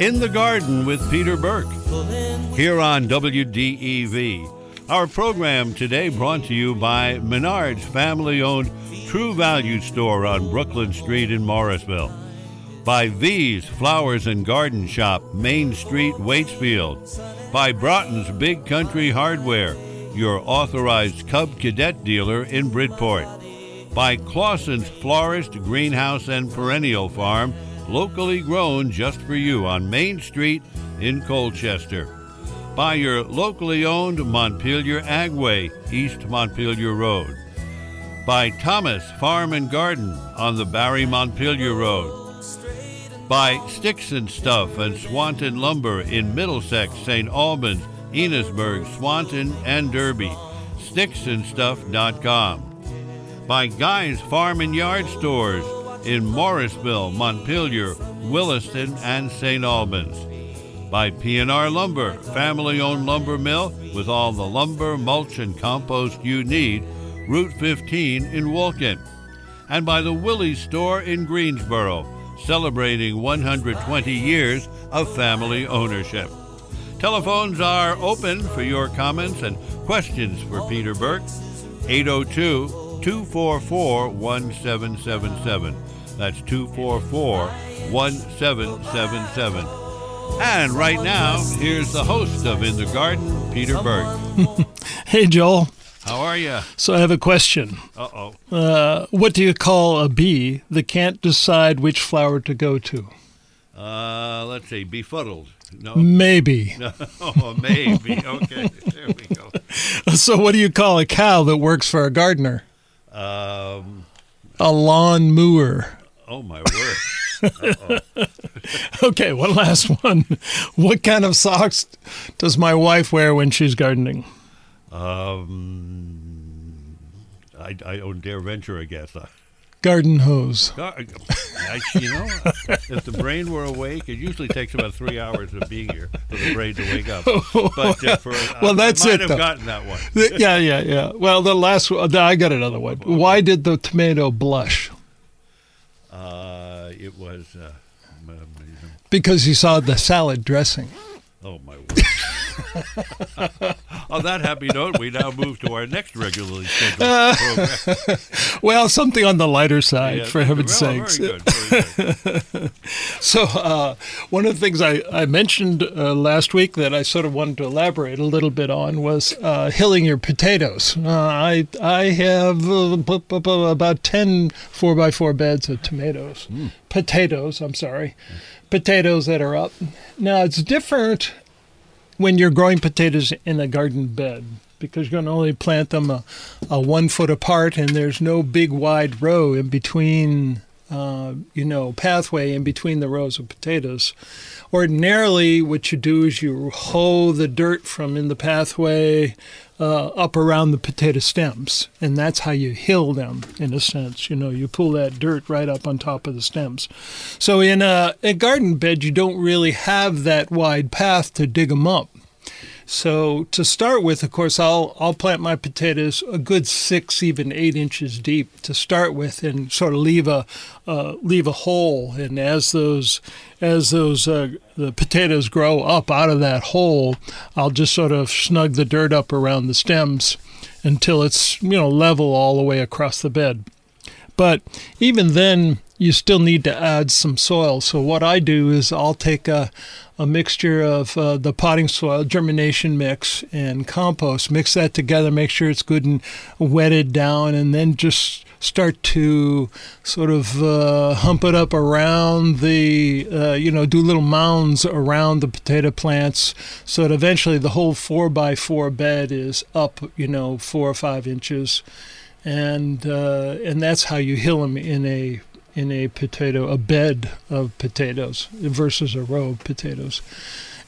In the Garden with Peter Burke here on WDEV. Our program today brought to you by Menard's family owned True Value Store on Brooklyn Street in Morrisville. By V's Flowers and Garden Shop, Main Street, Waitsfield. By Broughton's Big Country Hardware, your authorized Cub Cadet dealer in Bridport. By Claussen's Florist, Greenhouse, and Perennial Farm, locally grown just for you on Main Street in Colchester by your locally owned Montpelier Agway, East Montpelier Road. By Thomas Farm and Garden on the Barre Montpelier Road. By Sticks and Stuff and Swanton Lumber in Middlesex, St. Albans, Enosburg, Swanton, and Derby. Sticksandstuff.com. By Guy's Farm and Yard Stores in Morrisville, Montpelier, Williston, and St. Albans by P&R Lumber, family-owned lumber mill with all the lumber, mulch, and compost you need, Route 15 in Wolcott. And by the Willey's Store in Greensboro, celebrating 120 years of family ownership. Telephones are open for your comments and questions for Peter Burke. 802 244 1777. That's 244 1777. And right now, here's the host of In the Garden, Peter Burke. hey, Joel. How are you? So I have a question. Uh-oh. Uh, what do you call a bee that can't decide which flower to go to? Uh, let's see, befuddled. No. Maybe. No. Oh, maybe. Okay, there we go. So what do you call a cow that works for a gardener? Um, A lawn mower. Oh, my word. Okay, one last one. What kind of socks does my wife wear when she's gardening? Um, I, I don't dare venture a guess. I, Garden hose. I, you know, if the brain were awake, it usually takes about three hours of being here for the brain to wake up. But uh, for, Well, I that's might it, have though. gotten that one. Yeah, yeah, yeah. Well, the last one, I got another one. Why did the tomato blush? Uh, it was. Uh, Because he saw the salad dressing. Oh my word! On that happy note, we now move to our next regularly scheduled program. Well, something on the lighter side, Yeah, for heaven's well, sakes. Very good. Very good. So, uh, one of the things I, I mentioned uh, last week that I sort of wanted to elaborate a little bit on was uh, hilling your potatoes. Uh, I I have uh, bu- bu- bu- about 10 4x4 beds of tomatoes. Potatoes, I'm sorry. Potatoes that are up. Now, it's different when you're growing potatoes in a garden bed because you're going to only plant them a, a one foot apart and there's no big wide row in between uh, you know pathway in between the rows of potatoes. Ordinarily what you do is you hoe the dirt from in the pathway uh, up around the potato stems and that's how you hill them in a sense. You know you pull that dirt right up on top of the stems. So in a, a garden bed you don't really have that wide path to dig them up so to start with, of course, I'll I'll plant my potatoes a good six, even eight inches deep to start with, and sort of leave a uh, leave a hole. And as those as those uh, the potatoes grow up out of that hole, I'll just sort of snug the dirt up around the stems until it's you know level all the way across the bed. But even then, you still need to add some soil. So what I do is I'll take a, a mixture of uh, the potting soil, germination mix, and compost. Mix that together, make sure it's good and wetted down, and then just start to sort of uh, hump it up around the, uh, you know, do little mounds around the potato plants, so that eventually the whole four by four bed is up, you know, four or five inches and uh, and that's how you hill them in a in a potato, a bed of potatoes versus a row of potatoes,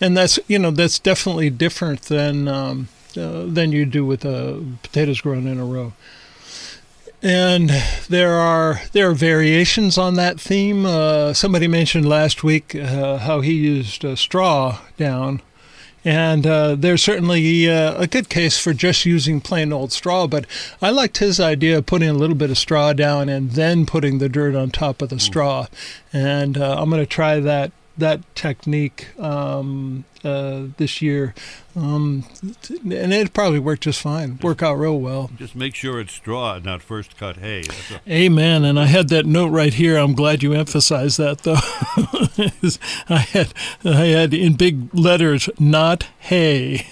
and that's you know that's definitely different than um, uh, than you do with uh, potatoes grown in a row. And there are there are variations on that theme. Uh, somebody mentioned last week uh, how he used straw down and uh, there's certainly uh, a good case for just using plain old straw, but I liked his idea of putting a little bit of straw down and then putting the dirt on top of the straw. And uh, I'm going to try that that technique um, uh, this year, um, and it probably worked just fine. Work out real well. Just make sure it's straw, not first cut hay. A- Amen. And I had that note right here. I'm glad you emphasized that, though. I had I had in big letters, not hay.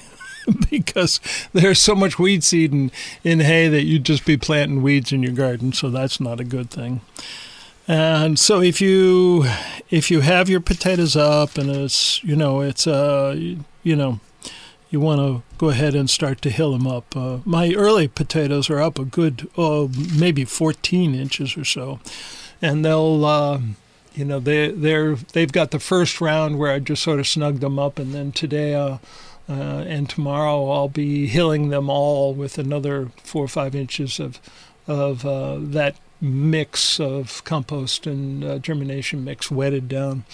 because there's so much weed seed in, in hay that you'd just be planting weeds in your garden, so that's not a good thing. And so if you if you have your potatoes up and it's you know it's uh you know you want to go ahead and start to hill them up. Uh, my early potatoes are up a good oh maybe 14 inches or so, and they'll. Uh, you know they they're they've got the first round where I just sort of snugged them up, and then today uh, uh, and tomorrow I'll be hilling them all with another four or five inches of of uh, that mix of compost and uh, germination mix wetted down.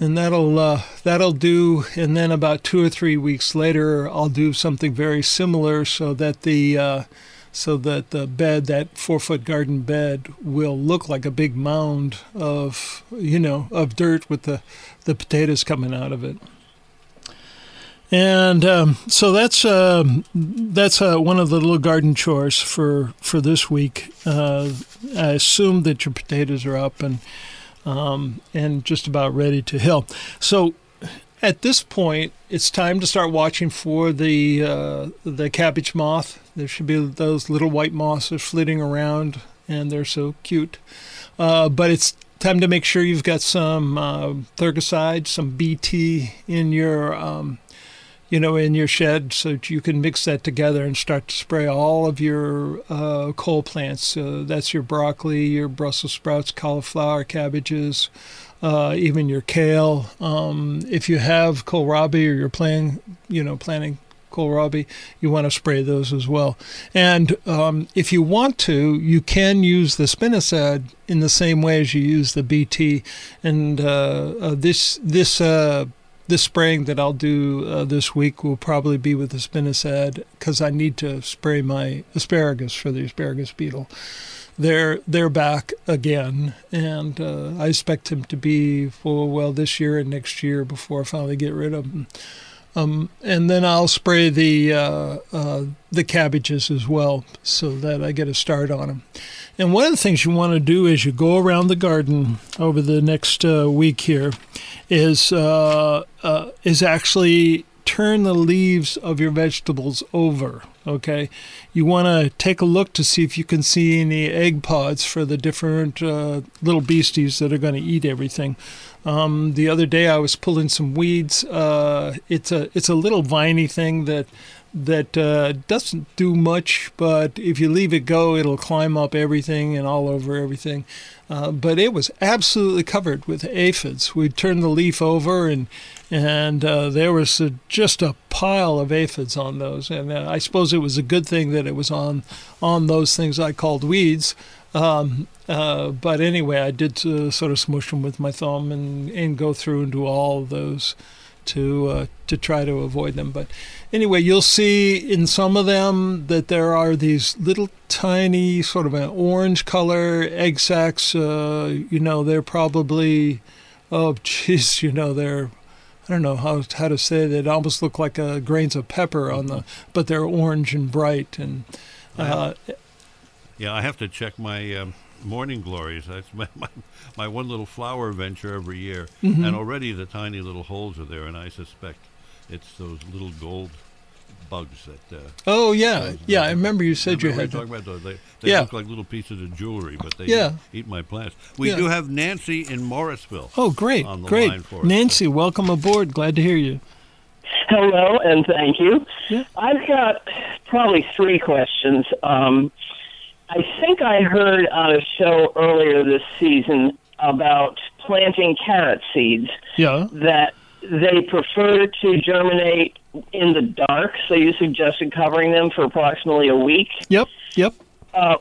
And that'll uh, that'll do. And then about two or three weeks later, I'll do something very similar, so that the uh, so that the bed, that four foot garden bed, will look like a big mound of you know of dirt with the the potatoes coming out of it. And um, so that's uh, that's uh, one of the little garden chores for for this week. Uh, I assume that your potatoes are up and um, and just about ready to hill. So at this point, it's time to start watching for the uh, the cabbage moth. There should be those little white moths are flitting around, and they're so cute. Uh, but it's time to make sure you've got some uh, some BT in your um, you know, in your shed so that you can mix that together and start to spray all of your uh, cole plants. Uh, that's your broccoli, your Brussels sprouts, cauliflower, cabbages, uh, even your kale. Um, if you have kohlrabi or you're planting, you know, planting kohlrabi, you want to spray those as well. And um, if you want to, you can use the spinosad in the same way as you use the BT. And uh, uh, this this uh, this spraying that I'll do uh, this week will probably be with the spinosad because I need to spray my asparagus for the asparagus beetle. They're they're back again, and uh, I expect them to be for well this year and next year before I finally get rid of them. Um, and then I'll spray the uh, uh the cabbages as well, so that I get a start on them. And one of the things you want to do as you go around the garden over the next uh, week here is uh, uh, is actually turn the leaves of your vegetables over. Okay, you want to take a look to see if you can see any egg pods for the different uh, little beasties that are going to eat everything. Um, the other day I was pulling some weeds. Uh, it's a it's a little viney thing that that uh, doesn't do much, but if you leave it go, it'll climb up everything and all over everything. Uh, but it was absolutely covered with aphids. We turned the leaf over, and and uh, there was a, just a pile of aphids on those. And uh, I suppose it was a good thing that it was on on those things I called weeds. Um, uh, but anyway, I did uh, sort of smush them with my thumb and, and go through and do all of those to uh, to try to avoid them. But anyway, you'll see in some of them that there are these little tiny, sort of an orange color egg sacs. Uh, you know, they're probably oh, geez, you know, they're I don't know how how to say that. They almost look like uh, grains of pepper on the, but they're orange and bright and. Uh, yeah, I have to check my. Um morning glories. That's my, my, my one little flower venture every year, mm-hmm. and already the tiny little holes are there, and I suspect it's those little gold bugs that. Uh, oh yeah, yeah. I remember you said remember you had. Talking about those. They, they yeah. look like little pieces of jewelry, but they yeah. eat, eat my plants. We yeah. do have Nancy in Morrisville. Oh great, great. Nancy, welcome aboard. Glad to hear you. Hello, and thank you. Yeah. I've got probably three questions. Um, I think I heard on a show earlier this season about planting carrot seeds Yeah. that they prefer to germinate in the dark, so you suggested covering them for approximately a week. Yep. Yep. Uh,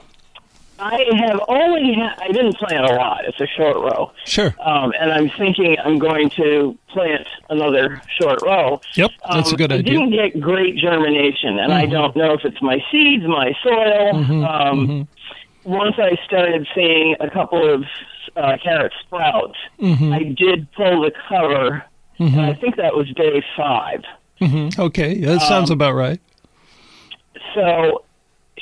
I have only ha- I didn't plant a lot. It's a short row, Sure. um, and I'm thinking I'm going to plant another short row. Yep. That's a Um, good idea. Mm-hmm. didn't get great germination, and I don't know if it's my seeds, my soil. Mm-hmm. um, Once I started seeing a couple of uh, carrot sprouts, Mm-hmm. I did pull the cover. and I think that was day five. Mhm. Okay. That sounds Um, about right. So,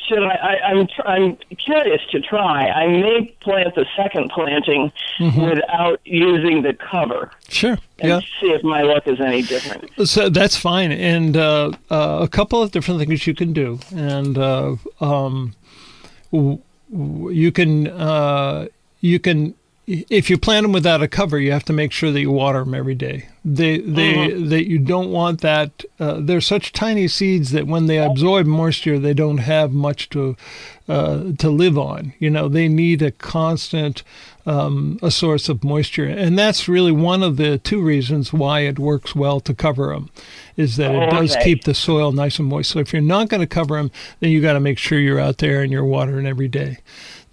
should I? I I'm tr- I'm curious to try. I may plant the second planting without using the cover Sure. and Mm-hmm. Yeah. see if my luck is any different. So that's fine, and uh, uh, a couple of different things you can do, and uh, um, w- w- you can uh, you can if you plant them without a cover, you have to make sure that you water them every day. They they that you don't want that. Uh, they're such tiny seeds that when they absorb moisture, they don't have much to uh, to live on. You know, they need a constant um, a source of moisture, and that's really one of the two reasons why it works well to cover them, is that it does okay. keep the soil nice and moist. So if you're not going to cover them, then you got to make sure you're out there and you're watering every day.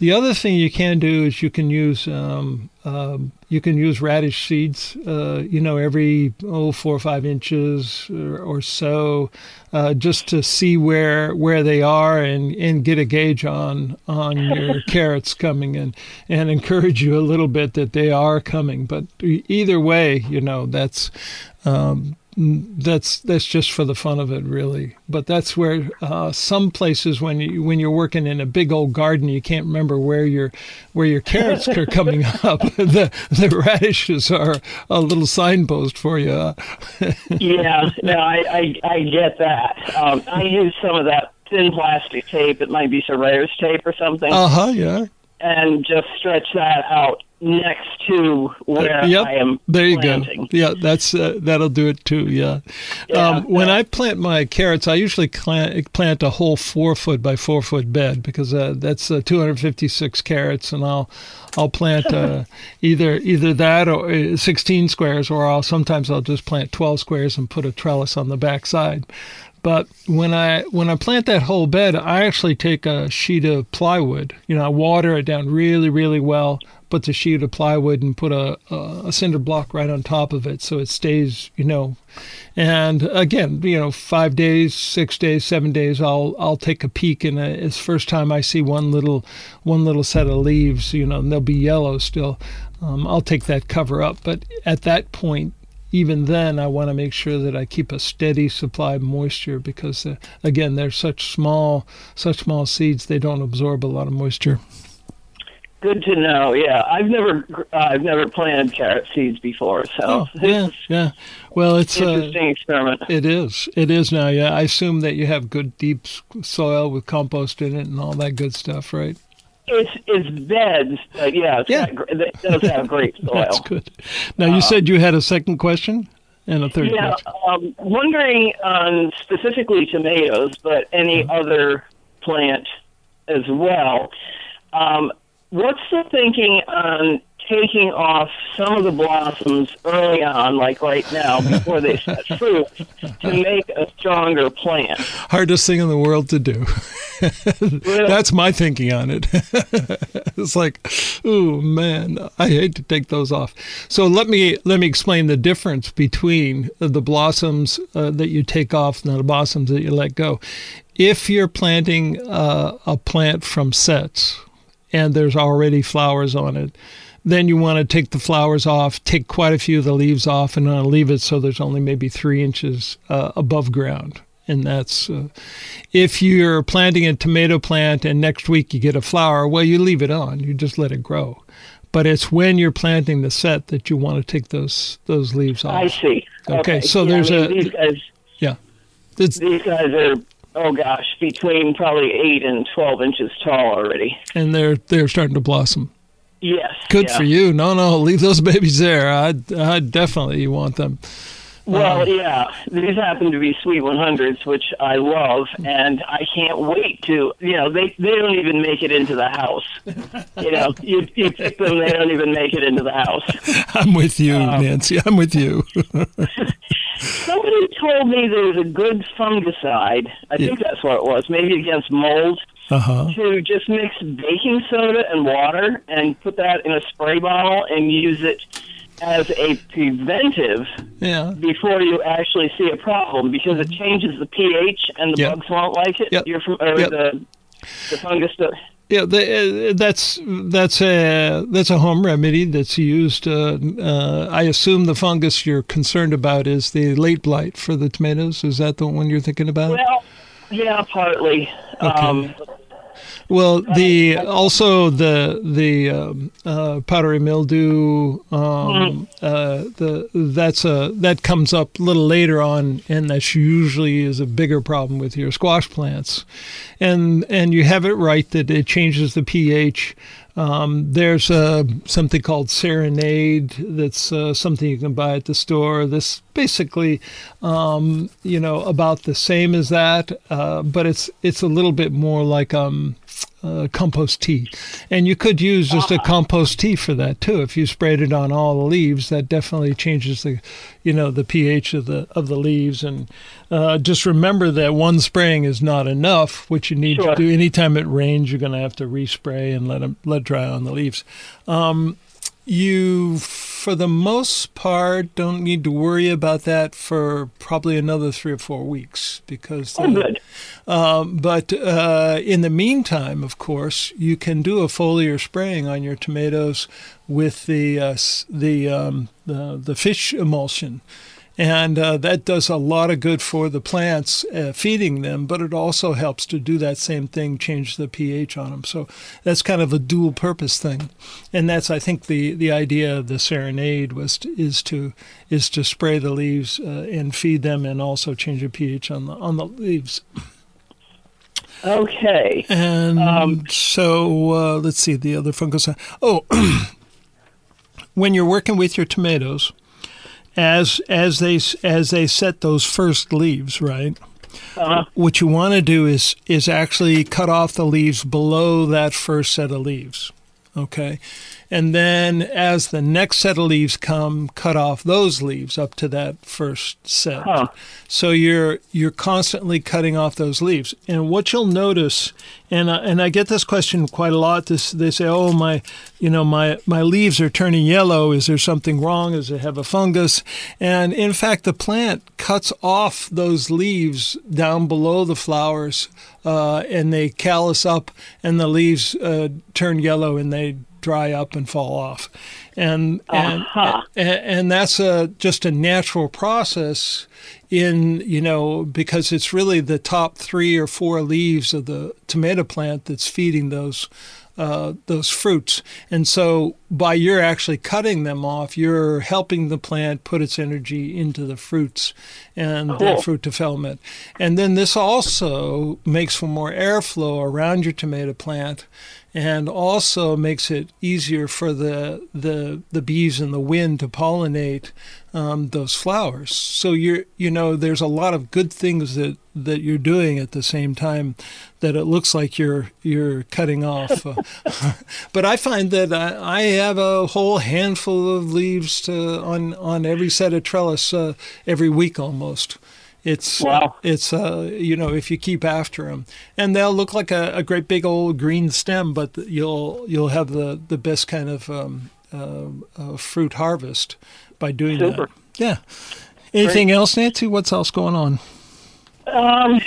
The other thing you can do is you can use um, um, you can use radish seeds. Uh, you know, every oh four or five inches or, or so, uh, just to see where where they are and, and get a gauge on on your carrots coming in, and encourage you a little bit that they are coming. But either way, you know that's um, that's that's just for the fun of it, really. But that's where uh, some places when you when you're working in a big old garden, you can't remember where your where your carrots are coming up. the the radishes are a little signpost for you. yeah, no, I, I I get that. Um, I use some of that thin plastic tape. It might be surveyor's tape or something, Uh huh. Yeah. and just stretch that out next to where Yep. I am There you planting. go. Yeah, that's uh, that'll do it too. Yeah. Yeah, um, when yeah. I plant my carrots, I usually plant, plant a whole four foot by four foot bed because uh, that's uh, 256 carrots, and I'll I'll plant uh, either either that or uh, 16 squares, or I'll sometimes I'll just plant 12 squares and put a trellis on the back side. But when I when I plant that whole bed, I actually take a sheet of plywood. You know, I water it down really, really well. Put the sheet of plywood and put a, a, cinder block right on top of it, so it stays. You know, and again, you know, five days, six days, seven days, I'll I'll take a peek, and uh, it's first time I see one little one little set of leaves. You know, and they'll be yellow still. Um, I'll take that cover up, but at that point, even then, I want to make sure that I keep a steady supply of moisture because, uh, again, they're such small, such small seeds. They don't absorb a lot of moisture. Good to know. Yeah, I've never uh, I've never planted carrot seeds before, so Oh, yeah, yeah. Well, it's an uh, interesting experiment. it is, it is now. Yeah, I assume that you have good deep soil with compost in it and all that good stuff, right? It's it's beds, but yeah, it's Yeah. got it does have great soil. That's good. Now, you said you had a second question and a third Yeah, question. um, wondering on specifically tomatoes, but any Mm-hmm. other plant as well. Um, what's the thinking on taking off some of the blossoms early on, like right now, before they set fruit, to make a stronger plant? Hardest thing in the world to do. That's my thinking on it. it's like, oh man, I hate to take those off. So let me let me explain the difference between the blossoms uh, that you take off and the blossoms that you let go. If you're planting uh, a plant from sets and there's already flowers on it, then you want to take the flowers off, take quite a few of the leaves off, and uh, leave it so there's only maybe three inches uh, above ground. And that's uh, if you're planting a tomato plant and next week you get a flower, well, you leave it on, you just let it grow. But it's when you're planting the set that you want to take those those leaves off. I see. Okay, so Yeah, there's I mean, a- these guys. Yeah, it's, These guys are oh gosh, between probably eight and twelve inches tall already. and they're they're starting to blossom. Yes. Good yeah. for you. No, no, leave those babies there. I, I definitely want them. Well, yeah, these happen to be sweet 100s, which I love, and I can't wait to. You know, they they don't even make it into the house. You know, you you pick them, they don't even make it into the house. I'm with you, Nancy. I'm with you. Somebody told me there was a good fungicide. I think that's what it was. Maybe against mold. Uh huh. To just mix baking soda and water and put that in a spray bottle and use it as a preventive Yeah. before you actually see a problem because it changes the pH and the Yep. bugs won't like it. Yep. You're from or Yep. the the fungus. do- Yeah, the, uh, that's that's a that's a home remedy that's used. Uh, uh, I assume the fungus you're concerned about is the late blight for the tomatoes. Is that the one you're thinking about? Well, yeah, partly. Um, Well, the also the the um, uh, powdery mildew um, uh, the that's a that comes up a little later on, and that usually is a bigger problem with your squash plants, and and you have it right that it changes the pH. Um, there's uh, something called Serenade. That's uh, something you can buy at the store. This basically, um, you know, about the same as that, uh, but it's it's a little bit more like um, uh, compost tea, and you could use just a compost tea for that too. If you sprayed it on all the leaves, that definitely changes the, you know, the pH of the of the leaves. And uh, just remember that one spraying is not enough. What you need Sure. to do anytime it rains, you're going to have to respray and let them let dry on the leaves. Um, you, for the most part, don't need to worry about that for probably another three or four weeks because oh, the- good. um, but uh, in the meantime, of course, you can do a foliar spraying on your tomatoes with the uh, the, um, the the fish emulsion, and uh, that does a lot of good for the plants, uh, feeding them. But it also helps to do that same thing, change the pH on them. So that's kind of a dual purpose thing, and that's I think the the idea of the serenade was to, is to is to spray the leaves uh, and feed them, and also change the pH on the on the leaves. Okay. And Um, so uh, let's see the other fungus. Oh, when you're working with your tomatoes, as as they as they set those first leaves, right? Uh, What you want to do is is actually cut off the leaves below that first set of leaves. Okay. And then as the next set of leaves come, cut off those leaves up to that first set. Huh. So you're you're constantly cutting off those leaves. And what you'll notice, and I, and I get this question quite a lot. This they say, "Oh my, you know my my leaves are turning yellow. Is there something wrong? Does it have a fungus?" And in fact, the plant cuts off those leaves down below the flowers, uh, and they callus up, and the leaves uh, turn yellow, and they dry up and fall off. And and Uh-huh. and, and that's a just a natural process in you know because it's really the top three or four leaves of the tomato plant that's feeding those uh, those fruits and so by you're actually cutting them off you're helping the plant put its energy into the fruits and the Cool. fruit development and then this also makes for more airflow around your tomato plant and also makes it easier for the the the bees and the wind to pollinate um, those flowers. So you're you know there's a lot of good things that that you're doing at the same time that it looks like you're you're cutting off. Uh, but I find that I, I have a whole handful of leaves to, on on every set of trellis uh, every week almost. It's Wow. it's uh you know if you keep after them and they'll look like a, a great big old green stem but you'll you'll have the the best kind of um, uh, uh, fruit harvest by doing Super. that yeah anything else Nancy what's else going on um,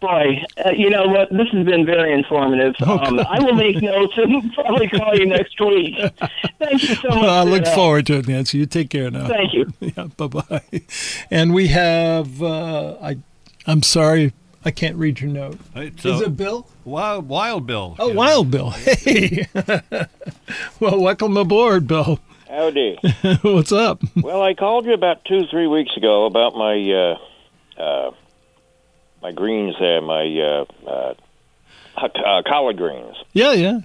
boy, uh, you know what? This has been very informative. Oh, um, I will make notes and probably call you next week. Thank you so much. well, I look that. forward to it Nancy you take care now Thank you. yeah bye bye and we have uh, I I'm sorry I can't read your note It's, is uh, it Bill Wild, Wild Bill. oh Yeah. Wild Bill hey well welcome aboard Bill Howdy. what's up well, I called you about two, three weeks ago about my uh, uh, my greens there, my uh, uh, uh, collard greens, yeah yeah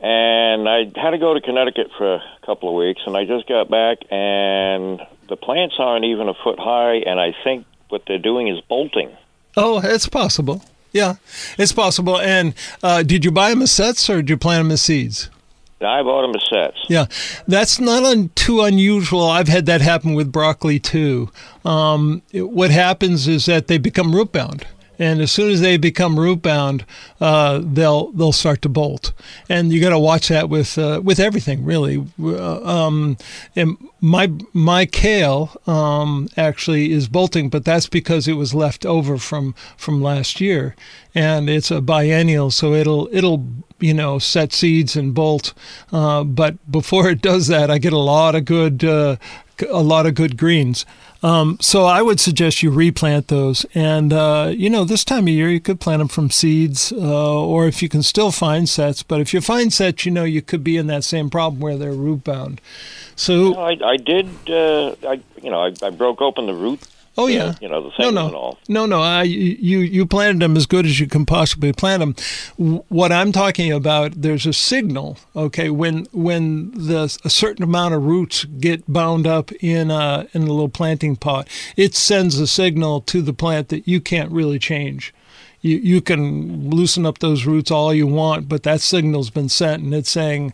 and I had to go to Connecticut for a couple of weeks, and I just got back, and the plants aren't even a foot high, and I think what they're doing is bolting. Oh, it's possible. Yeah, it's possible. And uh, did you buy them as sets or did you plant them as seeds? I bought them as sets. Yeah, that's not un- too unusual. I've had that happen with broccoli too. Um, it, what happens is that they become root bound and as soon as they become root bound, uh, they'll they'll start to bolt. And you got to watch that with uh, with everything really. Uh, um, and my my kale um, actually is bolting, but that's because it was left over from from last year, and it's a biennial, so it'll it'll you know set seeds and bolt. Uh, but before it does that, I get a lot of good uh, a lot of good greens. Um, so I would suggest you replant those. And, uh, you know, this time of year, you could plant them from seeds, uh, or if you can still find sets. But if you find sets, you know, you could be in that same problem where they're root bound. So I, I did, uh, I, you know, I, I broke open the root Oh yeah, you know the no, no, and all. No, no, I, you you planted them as good as you can possibly plant them. What I'm talking about, there's a signal. Okay, when when the a certain amount of roots get bound up in a in a little planting pot, it sends a signal to the plant that you can't really change. You you can loosen up those roots all you want, but that signal's been sent, and it's saying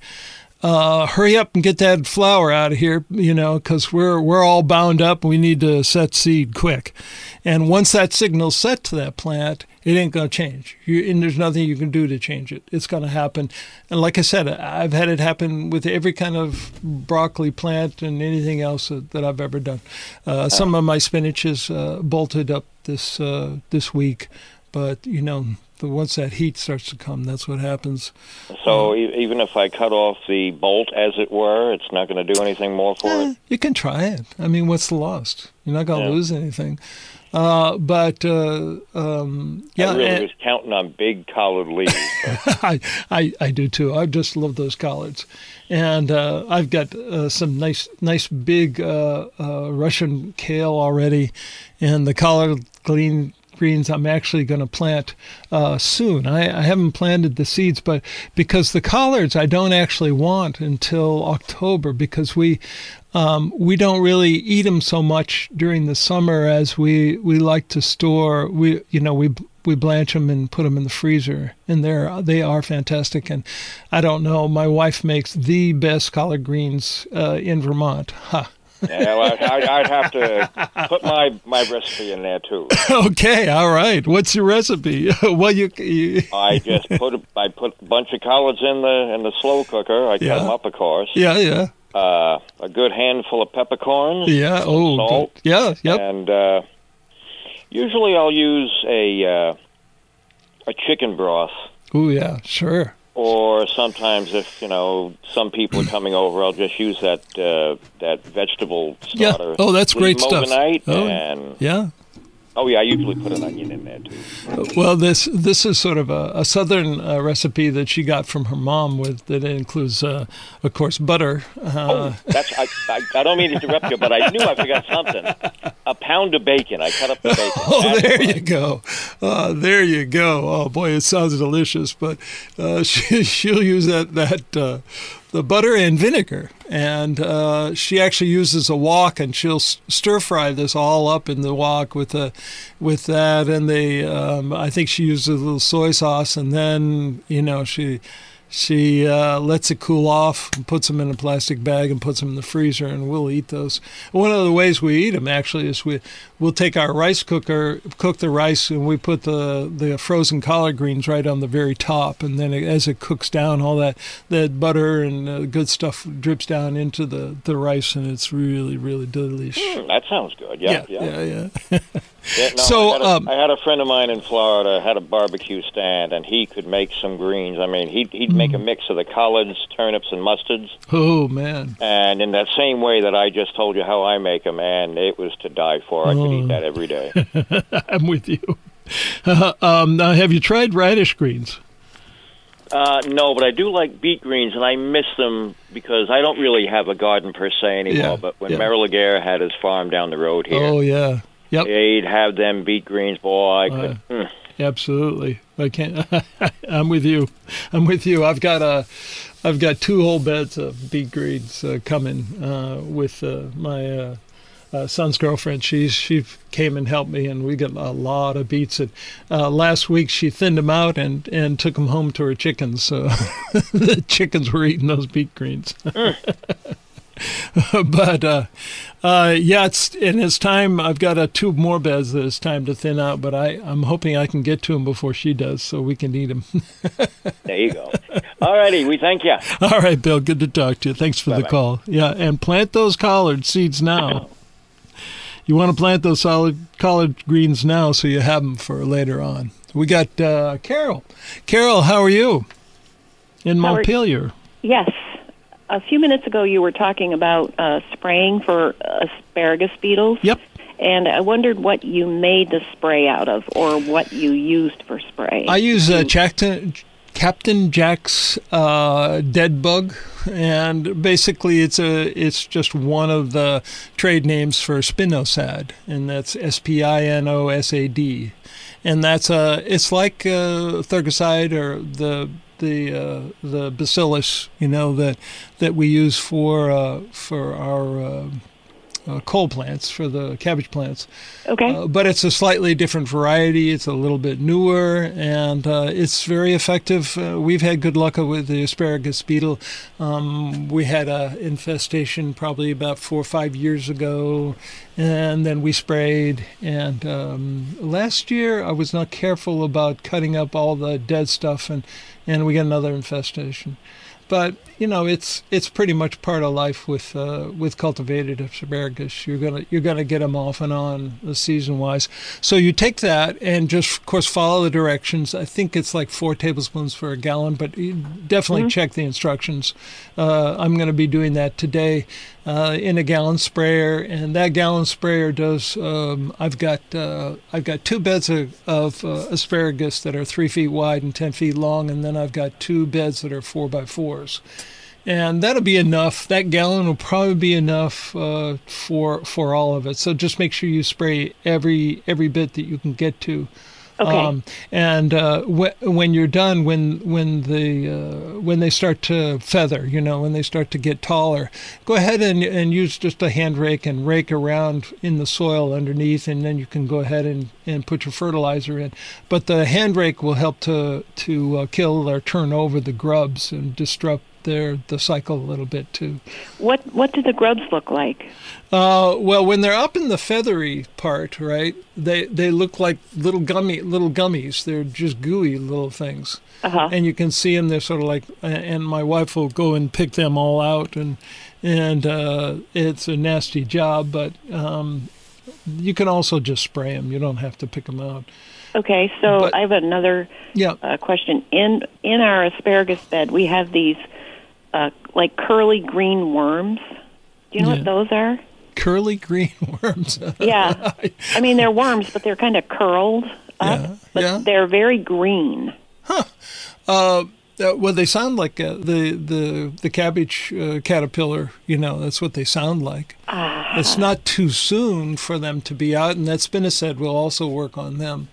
uh, hurry up and get that flower out of here, you know, because we're we're all bound up. And We need to set seed quick. And once that signal's set to that plant, it ain't going to change. You, and there's nothing you can do to change it. It's going to happen. And like I said, I've had it happen with every kind of broccoli plant and anything else that I've ever done. Uh, some of my spinach is uh, bolted up this uh, this week, but you know but once that heat starts to come, that's what happens. So even if I cut off the bolt, as it were, it's not going to do anything more for eh, it. You can try it. I mean, what's the loss? You're not going to yeah. lose anything. Uh, but uh, um, yeah, I really and, was counting on big collard leaves. I, I, I do too. I just love those collards, and uh, I've got uh, some nice nice big uh, uh, Russian kale already, and the collard green greens I'm actually going to plant uh, soon. I, I, haven't planted the seeds, but because the collards I don't actually want until October because we um, we don't really eat them so much during the summer as we, we like to store. We you know we we blanch them and put them in the freezer, and they're they are fantastic. And I don't know, my wife makes the best collard greens uh, in Vermont. Ha. Huh yeah, well, I'd, I'd, have to put my, my recipe in there too. Okay, all right. What's your recipe? well, you, you... I just put a, I put a bunch of collards in the in the slow cooker. I yeah. cut them up, of course. Yeah, yeah. Uh, a good handful of peppercorns. Yeah. Oh, salt. Good. Yeah. Yep. And uh, usually I'll use a uh, a chicken broth. Oh yeah, sure or sometimes if you know some people are coming over, I'll just use that uh, that vegetable starter. Yeah. Oh, that's great stuff. Overnight oh, and yeah. Oh yeah, I usually put an onion in there too. Well, this this is sort of a, a southern uh, recipe that she got from her mom. With that includes, uh, of course, butter. Uh, oh, that's I, I, I, don't mean to interrupt you, but I knew I forgot something. A pound of bacon. I cut up the bacon. Oh, that's there you go. Uh, there you go. Oh boy, it sounds delicious. But uh, she, she'll use that that uh, the butter and vinegar. And uh, she actually uses a wok, and she'll stir fry this all up in the wok with the, with that, and the um, I think she uses a little soy sauce, and then you know she she uh, lets it cool off and puts them in a plastic bag and puts them in the freezer, and we'll eat those. One of the ways we eat them actually is we we'll take our rice cooker, cook the rice, and we put the the frozen collard greens right on the very top, and then as it cooks down, all that that butter and uh, good stuff drips down into the the rice, and it's really really delicious. Mm, that sounds good. Yeah, yeah, yeah. yeah, yeah. yeah no, so I had, a, um, I had a friend of mine in Florida had a barbecue stand, and he could make some greens. I mean, he'd he'd make a mm. mix of the collards, turnips, and mustards. Oh man! And in that same way that I just told you how I make them, and it was to die for. I oh. could eat that every day. I'm with you. Uh, um, now, have you tried radish greens? Uh, no, but I do like beet greens, and I miss them because I don't really have a garden per se anymore. Yeah, but when yeah. Merrill Laguerre had his farm down the road here, oh yeah, yep, they'd have them beet greens. Boy, I could. Uh, mm. Absolutely, I can't. I'm with you. I'm with you. I've got a, I've got two whole beds of beet greens uh, coming uh, with uh, my uh, uh, son's girlfriend. She she came and helped me, and we got a lot of beets. And uh, last week she thinned them out and and took them home to her chickens. So the chickens were eating those beet greens. but uh, uh, yeah, it's and it's time. I've got a two more beds that it's time to thin out, but I I'm hoping I can get to them before she does, so we can eat them. There you go. All righty, we thank you. All right, Bill. Good to talk to you. Thanks for the Bye-bye. call. Yeah, and plant those collard seeds now. You want to plant those solid collard greens now, so you have them for later on. We got uh, Carol. Carol, how are you? In How Montpelier. Yes. A few minutes ago, you were talking about uh, spraying for asparagus beetles. Yep. And I wondered what you made the spray out of, or what you used for spray. I use uh, Captain Captain Jack's uh, dead bug, and basically it's a it's just one of the trade names for spinosad, and that's S P I N O S A D, and that's a it's like uh, Thuricide or the the uh, the bacillus, you know that that we use for uh, for our uh, cole plants for the cabbage plants. okay. Uh, but it's a slightly different variety. It's a little bit newer, and uh, it's very effective. Uh, we've had good luck with the asparagus beetle. Um, we had an infestation probably about four or five years ago, and then we sprayed. And um, last year, I was not careful about cutting up all the dead stuff, and and we got another infestation. But you know, it's it's pretty much part of life with uh, with cultivated asparagus. You're gonna you're gonna get them off and on the season wise. So you take that and just of course follow the directions. I think it's like four tablespoons for a gallon, but definitely check the instructions. Uh, I'm going to be doing that today uh, in a gallon sprayer, and that gallon sprayer does. Um, I've got uh, I've got two beds of, of uh, asparagus that are three feet wide and ten feet long, and then I've got two beds that are four by fours and that'll be enough. That gallon will probably be enough uh, for for all of it. So just make sure you spray every every bit that you can get to. Okay. and uh, wh- when you're done, when when the uh, when they start to feather, you know, when they start to get taller, go ahead and and use just a hand rake and rake around in the soil underneath, and then you can go ahead and, and put your fertilizer in. But the hand rake will help to to uh, kill or turn over the grubs and disrupt their the cycle a little bit too. what What do the grubs look like? Uh, well, when they're up in the feathery part, right? They they look like little gummy little gummies. They're just gooey little things, Uh-huh. and you can see them. They're sort of like. And my wife will go and pick them all out, and and uh, it's a nasty job, but um, you can also just spray them. You don't have to pick them out. Okay, so But- I have another Yeah. uh, question. In in our asparagus bed, we have these uh, like curly green worms. Do you know Yeah. what those are? Curly green worms. Yeah, I mean they're worms, but they're kind of curled up. Yeah, But yeah. they're very green. Uh, uh, well, they sound like uh, the the the cabbage uh, caterpillar. You know, that's what they sound like. Ah. It's not too soon for them to be out, and that spinosad will also work on them.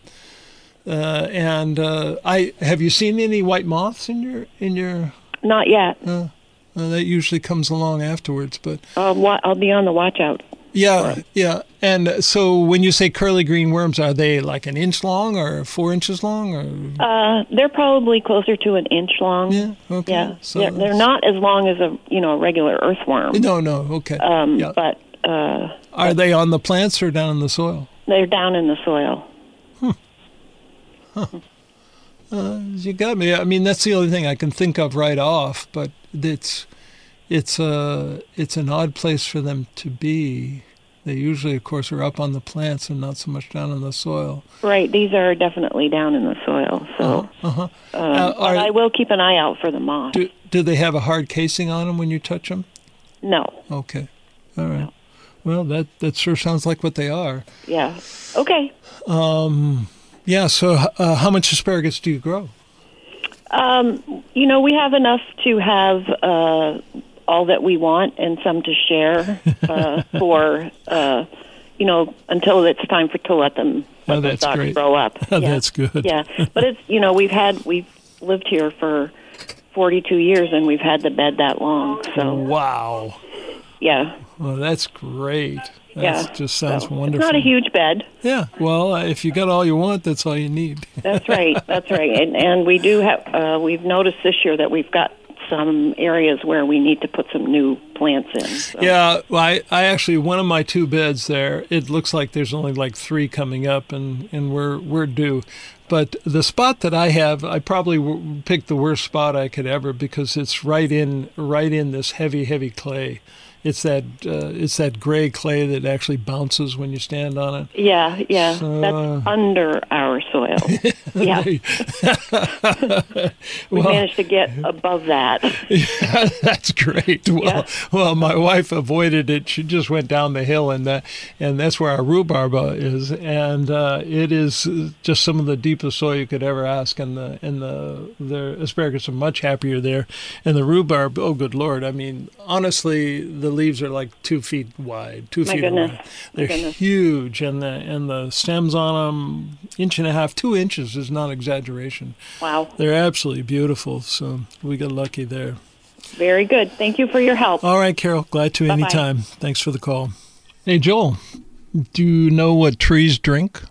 Uh, and uh, I have you seen any white moths in your in your? Not yet. Uh, that usually comes along afterwards, but I'll, wa- I'll be on the watch out. yeah, yeah. And so when you say curly green worms, are they like an inch long or four inches long or? Uh, they're probably closer to an inch long. Yeah. Okay. Yeah, So they're, they're not as long as a you know a regular earthworm. No, no. Okay. Um, yeah. but uh, Are they on the plants or down in the soil? they're down in the soil. You got me. I mean, that's the only thing I can think of right off. But it's it's a it's an odd place for them to be. They usually, of course, are up on the plants and not so much down in the soil. Right, these are definitely down in the soil. So, Uh-huh. um, Uh, but are- I will keep an eye out for the moth. Do do they have a hard casing on them when you touch them? No, Okay. All right. Well, that that sure sounds like what they are. yeah, okay. Yeah. So, uh, how much asparagus do you grow? Um, you know, we have enough to have uh, all that we want and some to share uh, for, uh, you know, until it's time for to let them Oh, let the that's great. grow up. Oh, yeah. that's good. Yeah, but it's you know we've had we've lived here for forty two years and we've had the bed that long. So Wow. Yeah. Well, that's great. That yeah. just sounds So, wonderful. It's not a huge bed. Yeah. Well, uh, if you got all you want, that's all you need. That's right. That's right. And, and we do have. Uh, we've noticed this year that we've got some areas where we need to put some new plants in. So. Yeah, well, I, I actually one of my two beds there. It looks like there's only like three coming up, and and we're we're due. But the spot that I have, I probably w- picked the worst spot I could ever because it's right in right in this heavy heavy clay. It's that uh, it's that gray clay that actually bounces when you stand on it. Yeah, yeah. So, That's uh, under our soil. yeah. We Well- managed to get above that. that's great. Well, Yeah. well, my wife avoided it. She just went down the hill, and that, and that's where our rhubarb is, and uh, it is just some of the deepest soil you could ever ask. And the and the the asparagus are much happier there, and the rhubarb. Oh, good lord! I mean, honestly, the leaves are like two feet wide, two My feet goodness. wide. My They're huge, and the and the stems on them inch and a half, two inches is not exaggeration. Wow. They're absolutely beautiful. So we got lucky there. Very good. Thank you for your help. All right, Carol. Glad to Bye-bye. anytime. Thanks for the call. Hey, Joel. Do you know what trees drink?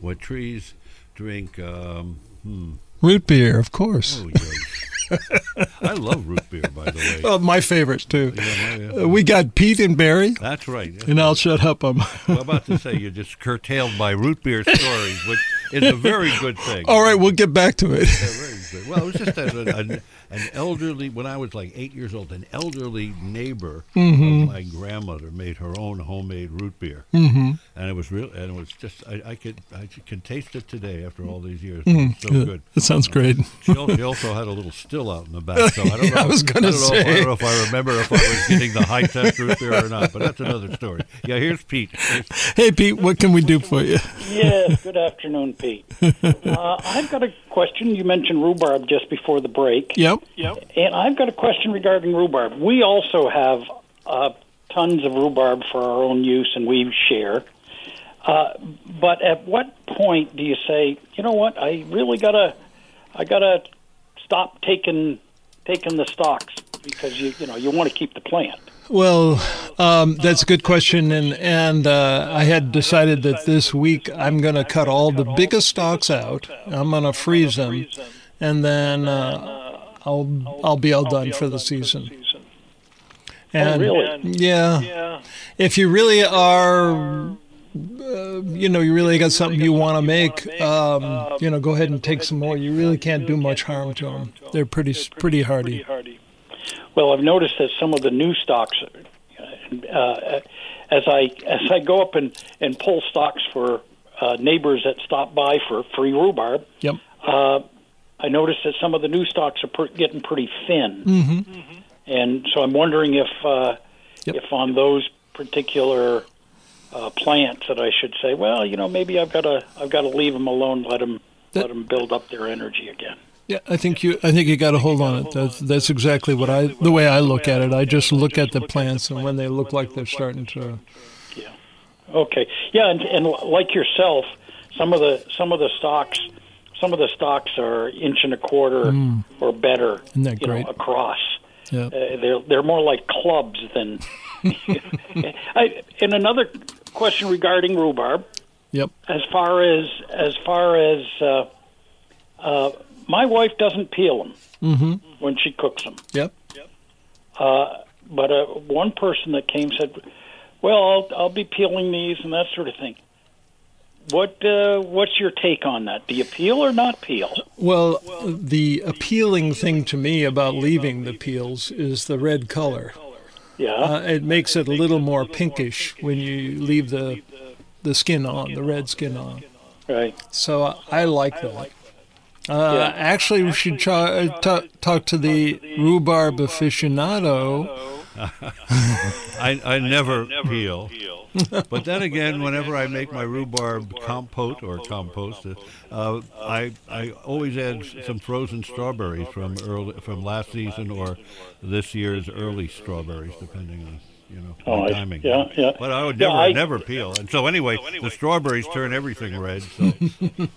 What trees drink? Um, hmm. Root beer, of course. Oh, yes. I love root beer, by the way. Oh, my favorite too. Yeah, yeah. Uh, we got Pete and Barry, That's right. and I'll shut up. I'm I'm about to say you're just curtailed by root beer stories, which is a very good thing. all right. We'll get back to it. Well, it was just that an, an, an elderly, when I was like eight years old, an elderly neighbor Mm-hmm. of my grandmother made her own homemade root beer, mm-hmm. and it was real, and it was just I, I could I can taste it today after all these years. It's so Yeah, good. That sounds great. She al- she also had a little still out in the back, so I don't know. I was gonna I don't know if- say. I don't know if I remember if I was getting the high test root beer or not, but that's another story. Yeah, here's Pete. Hey, Pete. What can we do for you? Yes, good afternoon, Pete. Uh, I've got a question. You mentioned rhubarb just before the break. Yep. And I've got a question regarding rhubarb. We also have uh, tons of rhubarb for our own use, and we share. Uh, but at what point do you say, you know what, I really gotta, I gotta stop taking taking the stalks because you you know you want to keep the plant. Well, um, that's a good question, and and uh, I had decided that this week I'm going to cut all the biggest stalks out. I'm going to freeze them, and then uh, I'll I'll be all done for the season. And really? yeah, if you really are, uh, you know, you really got something you want to make, um, you know, go ahead and take some more. You really can't do much harm to them. They're pretty pretty hardy. Well, I've noticed that some of the new stalks, uh, as I as I go up and and pull stalks for uh, neighbors that stop by for free rhubarb, Yep. uh, I noticed that some of the new stalks are per- getting pretty thin, mm-hmm. and so I'm wondering if uh, Yep. if on those particular uh, plants that I should say, well, you know, maybe I've got to I've got to leave them alone, let them That- let them build up their energy again. Yeah, I think you. I think you got to hold on it. That's that's exactly what I. The way I look at it, I just look at the plants, and when they look like they're starting to. Yeah. Okay, yeah, and, and like yourself, some of the some of the stalks, some of the stalks are inch and a quarter or better, Mm. Isn't that you know, across. Yeah. Uh, they're they're more like clubs than. I, and another question regarding rhubarb, Yep. as far as as far as uh, uh, my wife doesn't peel them Mm-hmm. when she cooks them. Yep. Yep. Uh, but uh, one person that came said, "Well, I'll, I'll be peeling these and that sort of thing." What uh, What's your take on that? Do you peel or not peel? Well, the appealing thing to me about leaving the peels is the red color. Yeah. Uh, it makes it a little more pinkish when you leave the the skin on, the red skin on. right. So I, I like that. Uh, Actually, we should try, uh, ta- talk to the rhubarb aficionado. I, I never peel. but then again, whenever I make my rhubarb compote or compost, uh, I I always add some frozen strawberries from early from last season or this year's early strawberries, depending on you know Oh, my I- timing. yeah, yeah. But I would Yeah, never I- never peel. And so anyway, the strawberries turn everything red. So,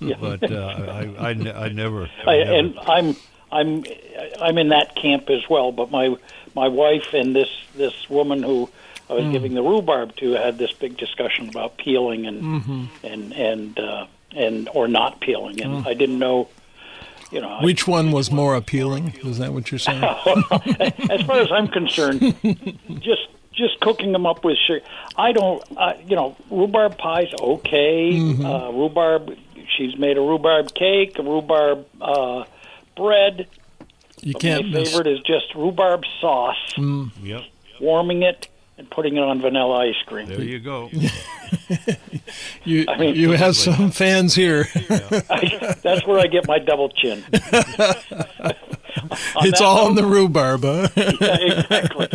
but uh, I I, ne- I never. I, I never and I'm I'm I'm in that camp as well. But my my wife and this this woman who I was giving the rhubarb to had this big discussion about peeling and and and uh, and or not peeling, and I didn't know. You know, I- Which one was more appealing? Is that what you're saying? as far as I'm concerned, just just cooking them up with sugar. I don't, uh, you know, rhubarb pie's okay. Mm-hmm. Uh, rhubarb, she's made a rhubarb cake, a rhubarb uh, bread. You But can't my miss. favorite is just rhubarb sauce, Yep. warming it and putting it on vanilla ice cream. There you go. You I mean- you have some fans here. That's where I get my double chin. it's all in the rhubarb. Huh? Yeah, exactly.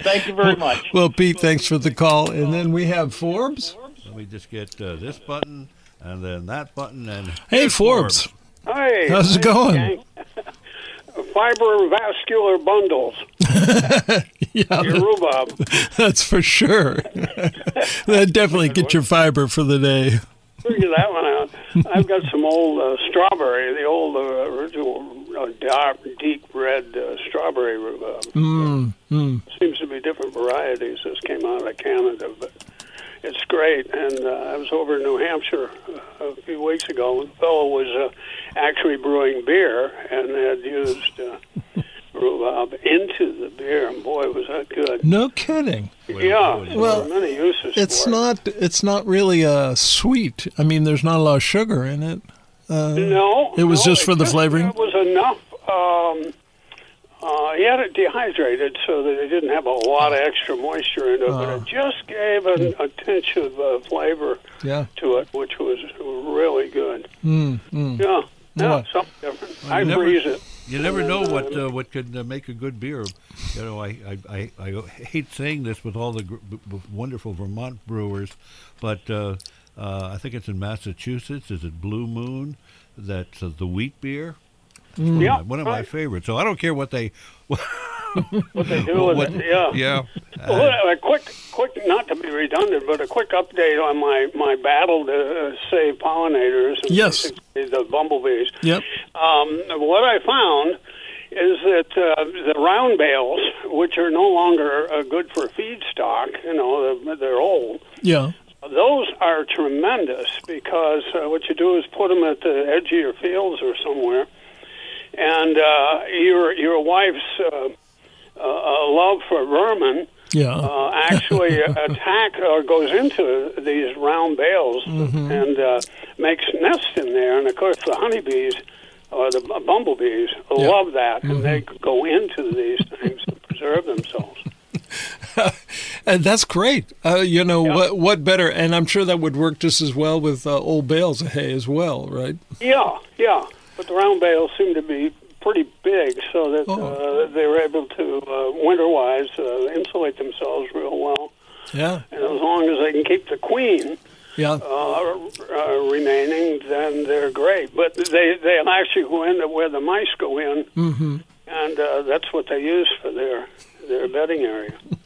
Thank you very much. well, Pete, thanks for the call. And then we have Forbes. Let me just get uh, this button and then that button and Hey, here's Forbes. Hey, How's it going? Fibrovascular bundles. Yeah, Your rhubarb. that's for sure. that definitely get your fiber for the day. Figure that one out. I've got some old uh, strawberry, the old uh, original uh, dark, deep red uh, strawberry rhubarb. Mm, mm. Seems to be different varieties. This came out of Canada, but it's great. And uh, I was over in New Hampshire uh, a few weeks ago, and the fellow was uh, actually brewing beer and had used uh, rhubarb into the beer, and boy, was that good. No kidding. Yeah, Well, are many uses It's for it. not. It's not really uh, sweet. I mean, there's not a lot of sugar in it. Uh, No, It was no, just for the flavoring? It was enough. Um, uh, he had it dehydrated so that it didn't have a lot of extra moisture in it, but Oh. it just gave an, a tinge of uh, flavor yeah. to it, which was really good. Mm, mm. Yeah, yeah, Well, something different. Well, I never- freeze it. You never know what uh, what could uh, make a good beer. You know, I, I, I, I hate saying this with all the gr- b- wonderful Vermont brewers, but uh, uh, I think it's in Massachusetts. Is it Blue Moon? That's uh, the wheat beer. Mm. Yeah, one of my favorites. So I don't care what they. What they do with what- it, yeah. Yeah. Well, a quick, quick, not to be redundant, but a quick update on my my battle to uh, save pollinators. And Yes. basically the bumblebees. Yep. Um, what I found is that uh, the round bales, which are no longer uh, good for feedstock, you know, they're, they're old. Yeah. Those are tremendous because uh, what you do is put them at the edge of your fields or somewhere, and uh, your your wife's uh, uh, love for vermin Yeah. uh, actually attack or goes into these round bales and uh, makes nests in there. And of course, the honeybees or the bumblebees Yeah. love that, and they go into these things to preserve themselves. And that's great. Uh, you know Yeah. what? What better? And I'm sure that would work just as well with uh, old bales of hay as well, right? Yeah, yeah. But the round bales seem to be pretty big, so that Oh. uh, they were able to uh, winter-wise uh, insulate themselves real well. Yeah. And as long as they can keep the queen Yeah. uh, uh, remaining, then they're great. But they they'll actually go into where the mice go in, hmm and uh, that's what they use for their their bedding area.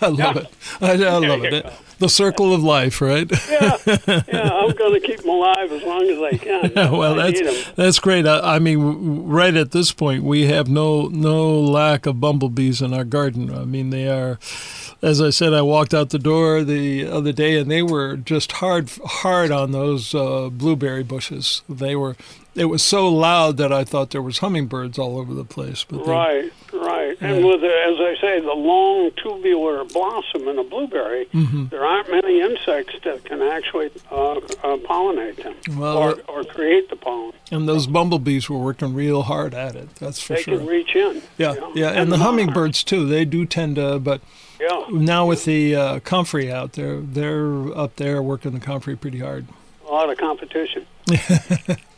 I love it. I, I love it. go. The circle of life, right? Yeah, yeah. I'm going to keep them alive as long as I can. well, I that's that's great. I, I mean, right at this point, we have no no lack of bumblebees in our garden. I mean, they are, as I said, I walked out the door the other day, and they were just hard hard on those uh, blueberry bushes. They were. It was so loud that I thought there was hummingbirds all over the place. But they- right. And with, as I say, the long tubular blossom in a blueberry, Mm-hmm. there aren't many insects that can actually uh, uh, pollinate them Well, or, or create the pollen. and those bumblebees were working real hard at it. That's for They sure. can reach in. yeah, you know. yeah, and, the monarchs. hummingbirds too. They do tend to, but Yeah, now with the uh, comfrey out there, they're up there working the comfrey pretty hard. a lot of competition.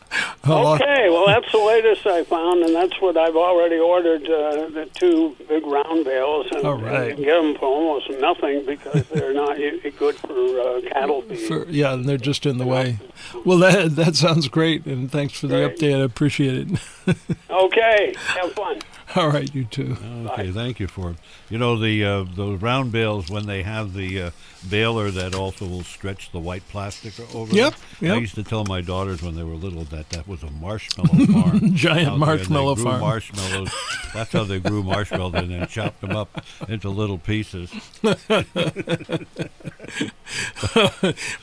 Okay, well, that's the latest I found, and that's what I've already ordered uh, the two big round bales. And All right. You get them for almost nothing because they're not good for uh, cattle feed. For, yeah, and they're just in the way. Well, that that sounds great, and thanks for the Great. update. I appreciate it. Okay, have fun. All right, you too. Okay, thank you for it. You know the uh, those round bales when they have the uh, baler that also will stretch the white plastic over. Yep, yep. I used to tell my daughters when they were little that that was a marshmallow farm. Giant out there, and marshmallow they grew farm. Marshmallows. That's how they grew marshmallows, and then chopped them up into little pieces.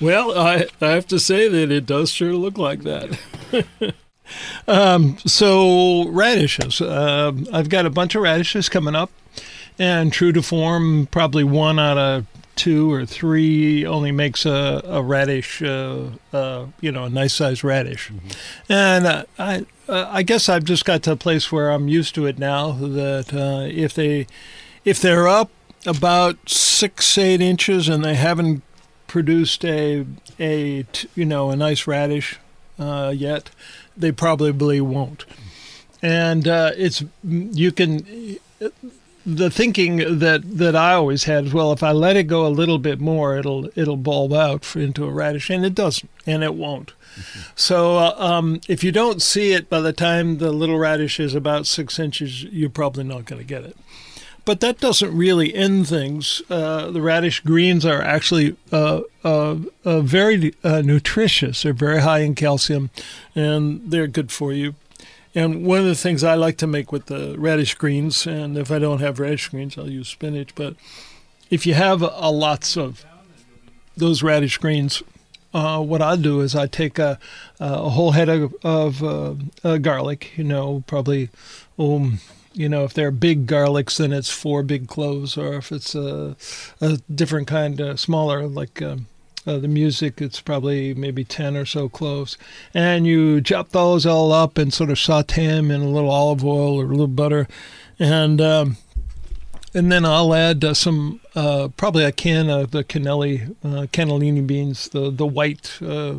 Well, I, I have to say that it does sure look like that. Um, so, radishes. Um I've got a bunch of radishes coming up, and true to form, probably one out of two or three only makes a, a radish, uh, uh, you know, a nice sized radish. And uh, I, uh, I guess I've just got to a place where I'm used to it now that uh, if they, if they're up about six, eight inches and they haven't produced a a you know a nice radish uh, yet, they probably won't. And uh, it's you can the thinking that that I always had is well if I let it go a little bit more it'll it'll bulb out into a radish and it doesn't and it won't. So uh, um, if you don't see it by the time the little radish is about six inches, you're probably not going to get it. But that doesn't really end things. Uh, the radish greens are actually uh, uh, uh, very uh, nutritious. They're very high in calcium, and they're good for you. And one of the things I like to make with the radish greens, and if I don't have radish greens, I'll use spinach. But if you have a, lots of those radish greens, uh, what I do is I take a, a whole head of, of uh, uh, garlic, you know, probably, um, you know, if they're big garlics, then it's four big cloves, or if it's a, a different kind, uh, smaller, like um, uh, the music, it's probably maybe 10 or so cloves. And you chop those all up and sort of saute them in a little olive oil or a little butter. And um, and then I'll add uh, some, uh, probably a can of the cannelli, uh, cannellini beans, the the white uh,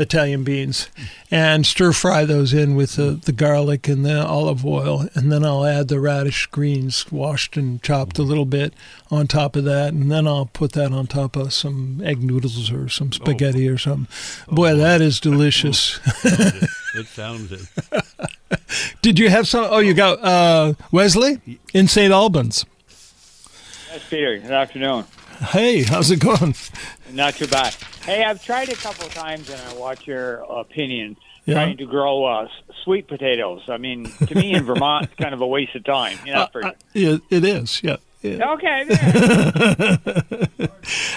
Italian beans, and stir fry those in with the, the garlic and the olive oil, and then I'll add the radish greens, washed and chopped a little bit on top of that, and then I'll put that on top of some egg noodles or some spaghetti or something. Boy, that is delicious. it sounds it. Did you have some? Oh, you got uh, Wesley in St. Albans. Yes, Peter. Good afternoon. Hey, how's it going? Not too bad. Hey, I've tried a couple of times, and I watch your opinion. Yeah. Trying to grow uh, sweet potatoes. I mean, to me in Vermont, it's kind of a waste of time. You know, for, Uh, yeah, it is. Yeah. Yeah. okay,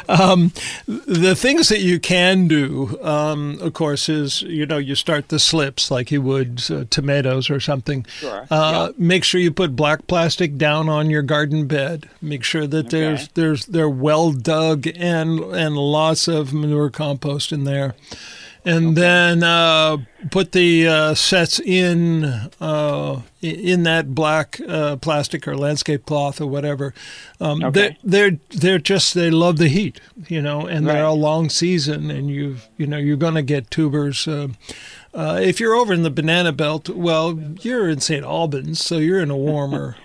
there. The things that you can do, um, of course, is you know you start the slips like you would uh, tomatoes or something. Sure, Uh, Make sure you put black plastic down on your garden bed. Make sure that there's Okay. there's they're well dug and and lots of manure compost in there. And then uh, put the uh, sets in uh, in that black uh, plastic or landscape cloth or whatever. Um, Okay. they're, they're they're just they love the heat, you know, and they're a long season, and you you know you're going to get tubers. Uh, if you're over in the banana belt, well, you're in St. Albans, so you're in a warmer,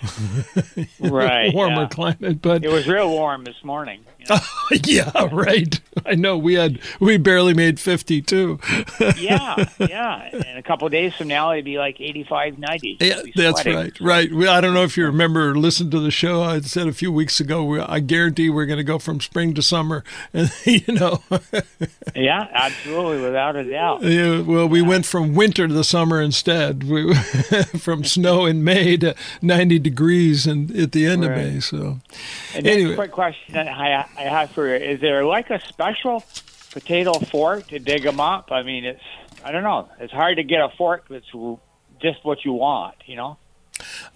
right. warmer yeah. climate. But It was real warm this morning. you know. yeah, right. I know we had we barely made 52. yeah, yeah. And a couple of days from now, it'd be like 85, 90. Yeah, that's right. Right. We, I don't know if you remember or listened to the show. I said a few weeks ago, we, I guarantee we're going to go from spring to summer. And, you know, Yeah, absolutely, without a doubt. yeah, well, we went from winter to the summer instead. We from snow in May to 90 degrees and at the end of May. So, And Anyway. quick question I, I have for you: Is there like a special potato fork to dig them up? I mean, it's I don't know. It's hard to get a fork that's just what you want. You know.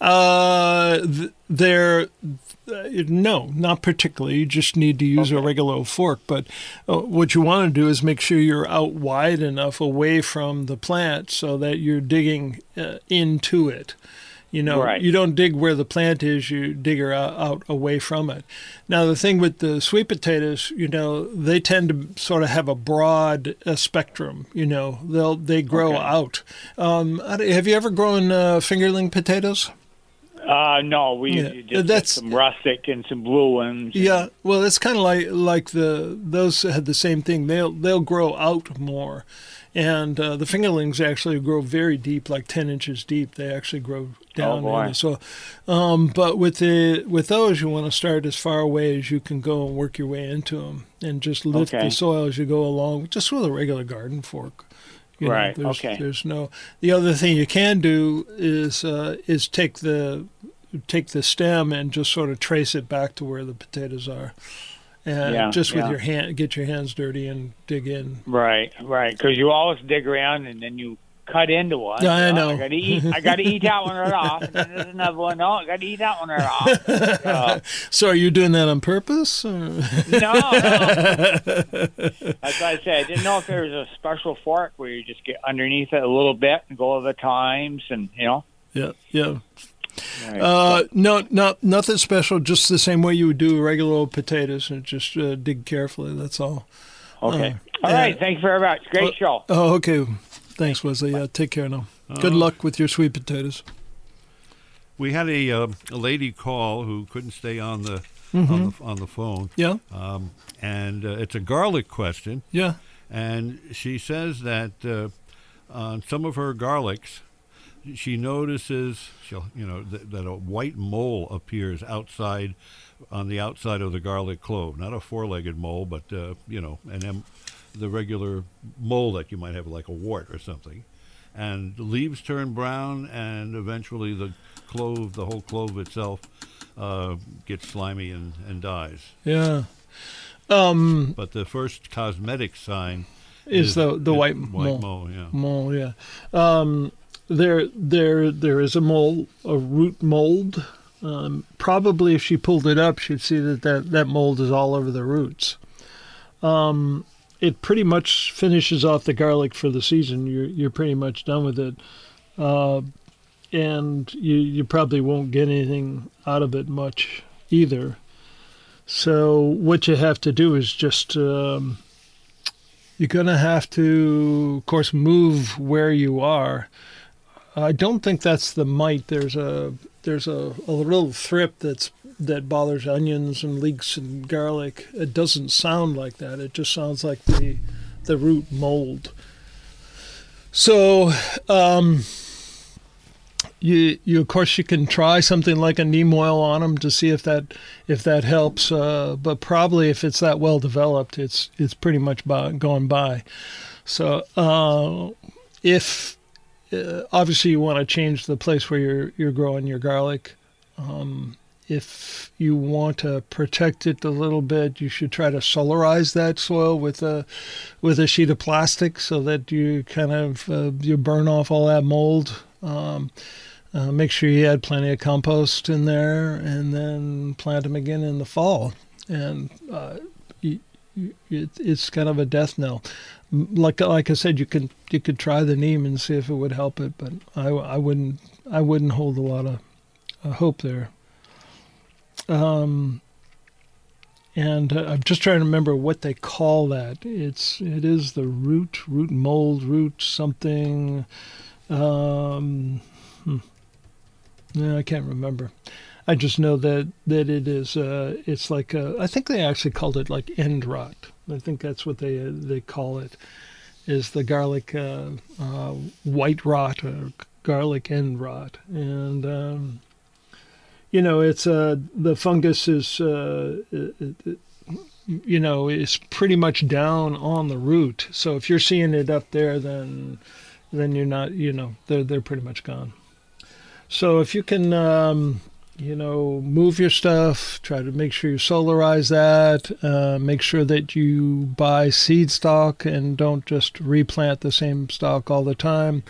Uh, th- there, uh, no, not particularly. You just need to use a regular fork. But uh, what you want to do is make sure you're out wide enough away from the plant so that you're digging uh, into it. You know, Right. you don't dig where the plant is, you dig her out, out away from it. Now, the thing with the sweet potatoes, you know, they tend to sort of have a broad uh, spectrum. You know, they'll they grow Okay. out. Um, have you ever grown uh, fingerling potatoes? Uh, no, we Yeah, just that's- some rustic and some blue ones. Yeah, well, it's kind of like like the those had the same thing. They'll they'll grow out more, and uh, the fingerlings actually grow very deep, like ten inches deep. They actually grow down boy. in the soil. Um, but with the with those, you want to start as far away as you can go and work your way into them, and just lift Okay. the soil as you go along, just with a regular garden fork. You know, Right, there's, okay. There's no. The other thing you can do is uh, is take the take the stem and just sort of trace it back to where the potatoes are, and Yeah, just with yeah. your hand, get your hands dirty and dig in. Right, right. Because you always dig around and then you cut into one. Yeah, I Oh, know. I got to eat. I got to eat that one right off. And then there's another one. No, I got to eat that one right off. Uh, So, are you doing that on purpose? or- no, no. That's why I said I didn't know if there was a special fork where you just get underneath it a little bit and go over the times, and you know. yeah, yeah. Right. Uh, no, not nothing special. Just the same way you would do regular old potatoes, and just uh, dig carefully. That's all. okay. uh, All right. yeah. Thank you very much. Great show. Oh, okay. Thanks, Wesley. Yeah, take care now. Good Oh. luck with your sweet potatoes. We had a, uh, a lady call who couldn't stay on the Mm-hmm. on the on the phone, Yeah, um, and uh, it's a garlic question. yeah. And she says that uh, on some of her garlics, she notices she'll you know th- that a white mole appears outside on the outside of the garlic clove, not a four-legged mole, but uh, you know, an em- the regular mole that you might have like a wart or something. And the leaves turn brown, and eventually the clove, the whole clove itself, uh, gets slimy and, and dies. Yeah. Um, But the first cosmetic sign is the the white white mole. mole, yeah. Mole, yeah. Um, there, there, there is a mole, a root mold. Um, probably, if she pulled it up, she'd see that, that that mold is all over the roots. Um, it pretty much finishes off the garlic for the season. You're you're pretty much done with it, uh, and you you probably won't get anything out of it much either. So what you have to do is just um, you're to have to, of course, move where you are. I don't think that's the mite. There's a there's a, a little thrip that's that bothers onions and leeks and garlic. It doesn't sound like that. It just sounds like the the root mold. So, um, you you of course you can try something like a neem oil on them to see if that if that helps. Uh, but probably if it's that well developed, it's it's pretty much by, gone by. So uh, if uh, obviously you want to change the place where you're you're growing your garlic. Um, if you want to protect it a little bit, you should try to solarize that soil with a with a sheet of plastic so that you kind of uh, you burn off all that mold. Um, uh, make sure you add plenty of compost in there, and then plant them again in the fall. And uh, it, it's kind of a death knell. Like like I said, you could you could try the neem and see if it would help it, but I, I wouldn't I wouldn't hold a lot of uh, hope there. Um, and uh, I'm just trying to remember what they call that. It's it is the root root mold root something. Um, hmm. I can't remember. I just know that that it is. Uh, it's like uh, I think they actually called it like end rot. I think that's what they uh, they call it. Is the garlic uh, uh, white rot or garlic end rot? And um, you know, it's uh, the fungus is uh, it, it, you know is pretty much down on the root. So if you're seeing it up there, then then you're not. You know, they're they're pretty much gone. So if you can, um, you know, move your stuff, try to make sure you solarize that, uh, make sure that you buy seed stock and don't just replant the same stock all the time.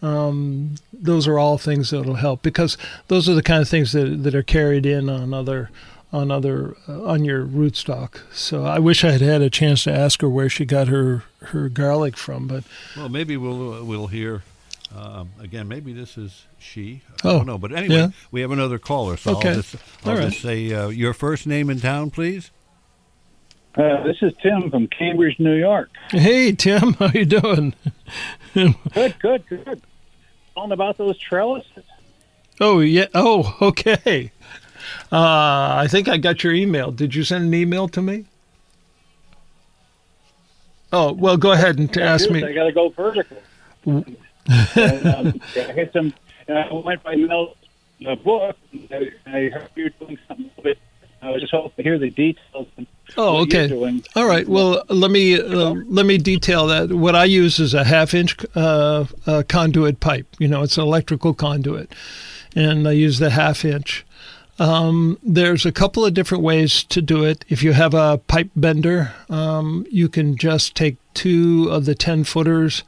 Um, those are all things that'll help because those are the kind of things that that are carried in on other on other uh, on your rootstock. So I wish I had had a chance to ask her where she got her her garlic from, but Well, maybe we'll we'll hear um, again. Maybe this is she. I Oh, don't know. But anyway, yeah. we have another caller. So Okay. I'll just I'll All right. just say uh, your first name in town, please. Uh, this is Tim from Cambridge, New York. hey Tim, how you doing? Good, good, good. Calling about those trellises. Oh yeah. Oh okay. Uh, I think I got your email. Did you send an email to me? Oh well, go ahead and ask me. I got to go vertical. And, um, I hit some. And I went by Mel's uh, book. I, I heard you were doing something a bit. I was just hoping to hear the details. And Oh, okay. All right. Well, let me uh, let me detail that. What I use is a half inch uh, uh, conduit pipe. You know, it's an electrical conduit, and I use the half inch. Um, there's a couple of different ways to do it. If you have a pipe bender, um, you can just take two of the 10 footers,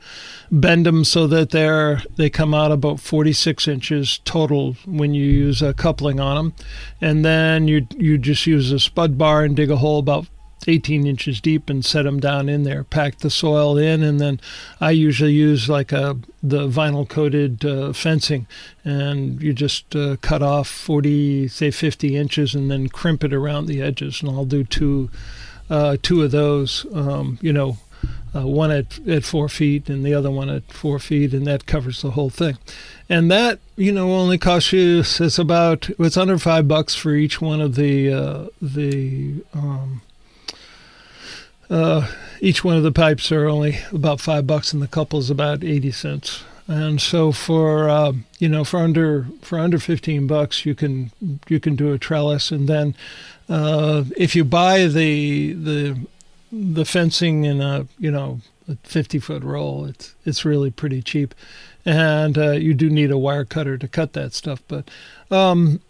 bend them so that they're they come out about 46 inches total when you use a coupling on them, and then you you just use a spud bar and dig a hole about 18 inches deep and set them down in there. Pack the soil in, and then I usually use like a the vinyl coated uh, fencing, and you just uh, cut off 40, say 50 inches, and then crimp it around the edges. And I'll do two uh, two of those. Um, you know. Uh, one at, at four feet and the other one at four feet, and that covers the whole thing. And that, you know, only costs you it's about it's under five bucks for each one of the uh, the um, uh, each one of the pipes are only about five bucks, and the couple's about eighty cents. And so for uh, you know for under for under fifteen bucks, you can you can do a trellis, and then uh, if you buy the the the fencing in a you know a fifty foot roll, it's it's really pretty cheap, and uh, you do need a wire cutter to cut that stuff, but. Um,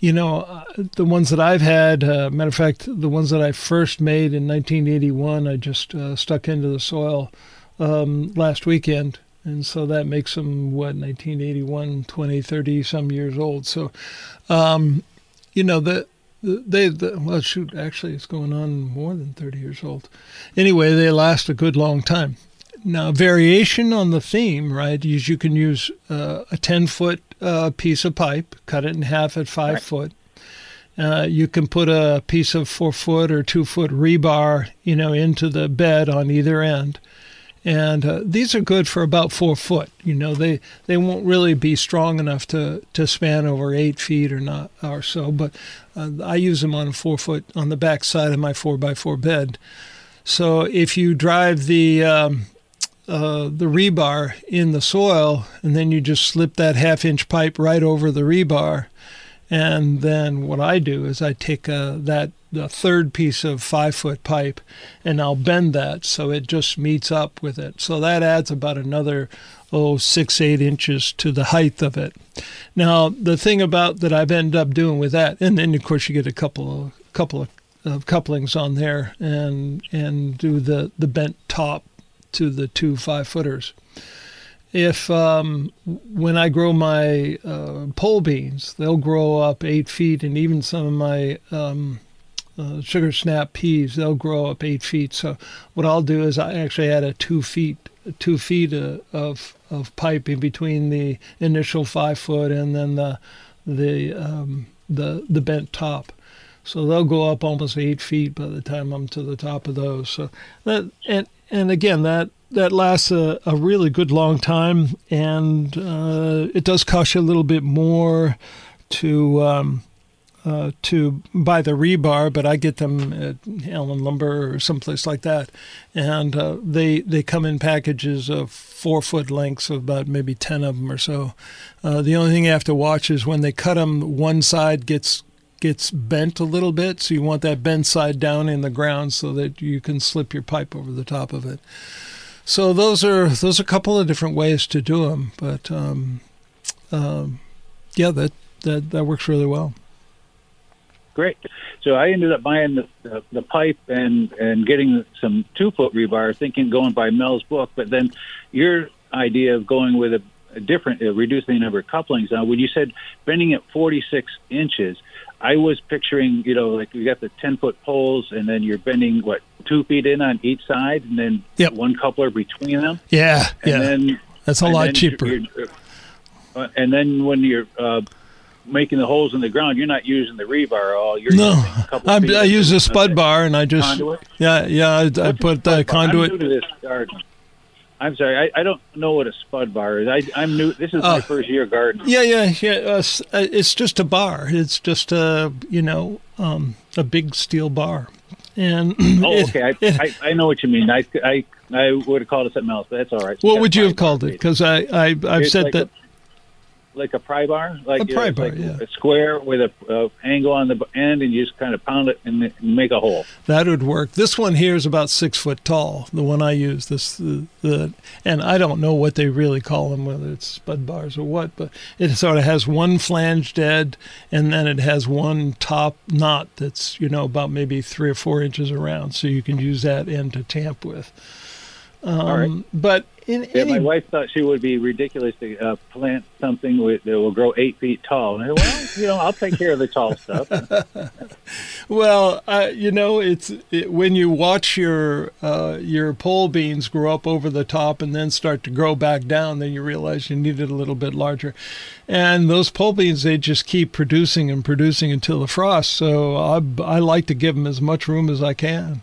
you know, uh, the ones that I've had, uh, matter of fact, the ones that I first made in 1981, I just uh, stuck into the soil um, last weekend. And so that makes them, what, 1981, 20, 30 some years old. So, um, you know, the, they, the, well, shoot, actually, it's going on more than 30 years old. Anyway, they last a good long time. Now, variation on the theme, right, is you can use uh, a 10 foot uh, piece of pipe, cut it in half at five Right. foot. Uh, you can put a piece of four foot or two foot rebar, you know, into the bed on either end. And uh, these are good for about four foot. You know, they, they won't really be strong enough to, to span over eight feet or not or so. But uh, I use them on a four foot on the back side of my four by four bed. So if you drive the um, uh, the rebar in the soil, and then you just slip that half inch pipe right over the rebar. And then what I do is I take uh, that the third piece of five foot pipe, and I'll bend that so it just meets up with it. So that adds about another oh six eight inches to the height of it. Now the thing about that I've ended up doing with that, and then of course you get a couple of couple of, couplings on there, and and do the the bent top to the two five footers. If um, when I grow my uh, pole beans, they'll grow up eight feet, and even some of my um, uh, sugar snap peas, they'll grow up eight feet. So what I'll do is I actually add a two feet two feet uh, of of pipe in between the initial five foot and then the the um, the the bent top. So they'll go up almost eight feet by the time I'm to the top of those. So that and and again that that lasts a, a really good long time, and uh, it does cost you a little bit more to um, uh, to buy the rebar, but I get them at Allen Lumber or someplace like that, and uh, they they come in packages of four foot lengths of about maybe ten of them or so. Uh, the only thing you have to watch is when they cut them, one side gets gets bent a little bit, so you want that bent side down in the ground so that you can slip your pipe over the top of it. So those are those are a couple of different ways to do them, but um, um, yeah, that, that that works really well. Great. So I ended up buying the, the, the pipe and, and getting some two foot rebar, thinking going by Mel's book. But then your idea of going with a, a different, uh, reducing the number of couplings. Now, when you said bending it 46 inches, I was picturing, you know, like you got the 10 foot poles and then you're bending, what, two feet in on each side and then Yep. one coupler between them. Yeah, And yeah, then that's a lot cheaper. you're- uh, and then when you're uh, making the holes in the ground, you're not using the rebar at all. You're No, using a couple I'm, I use a spud bar and I just conduit? yeah yeah I, I What's a put the bar? I'm conduit. new to this garden. I'm sorry, I, I don't know what a spud bar is. I, I'm new. This is my Oh. first year gardening. Yeah, yeah, yeah. Uh, uh, it's just a bar. It's just a you know um, a big steel bar, and Oh, okay. I, it- I, I know what you mean. I, I, I would have called it something else, but that's all right. what would you have called it? Because I, I I've It's said like that. Like a pry bar, like A pry bar, like yeah. a square with a uh, angle on the end, and you just kind of pound it and make a hole. That would work. This one here is about six foot tall. The one I use, this the, the and I don't know what they really call them, whether it's spud bars or what, but it sort of has one flanged end, and then it has one top knot that's you know about maybe three or four inches around, so you can use that end to tamp with. Um, All right. But in Yeah, any my wife thought she would be ridiculous to uh, plant something with, that will grow eight feet tall. And I well, you know, I'll take care of the tall stuff. Well, uh, you know, it's it, when you watch your uh, your pole beans grow up over the top and then start to grow back down, then you realize you need it a little bit larger. And those pole beans, they just keep producing and producing until the frost. So I, I like to give them as much room as I can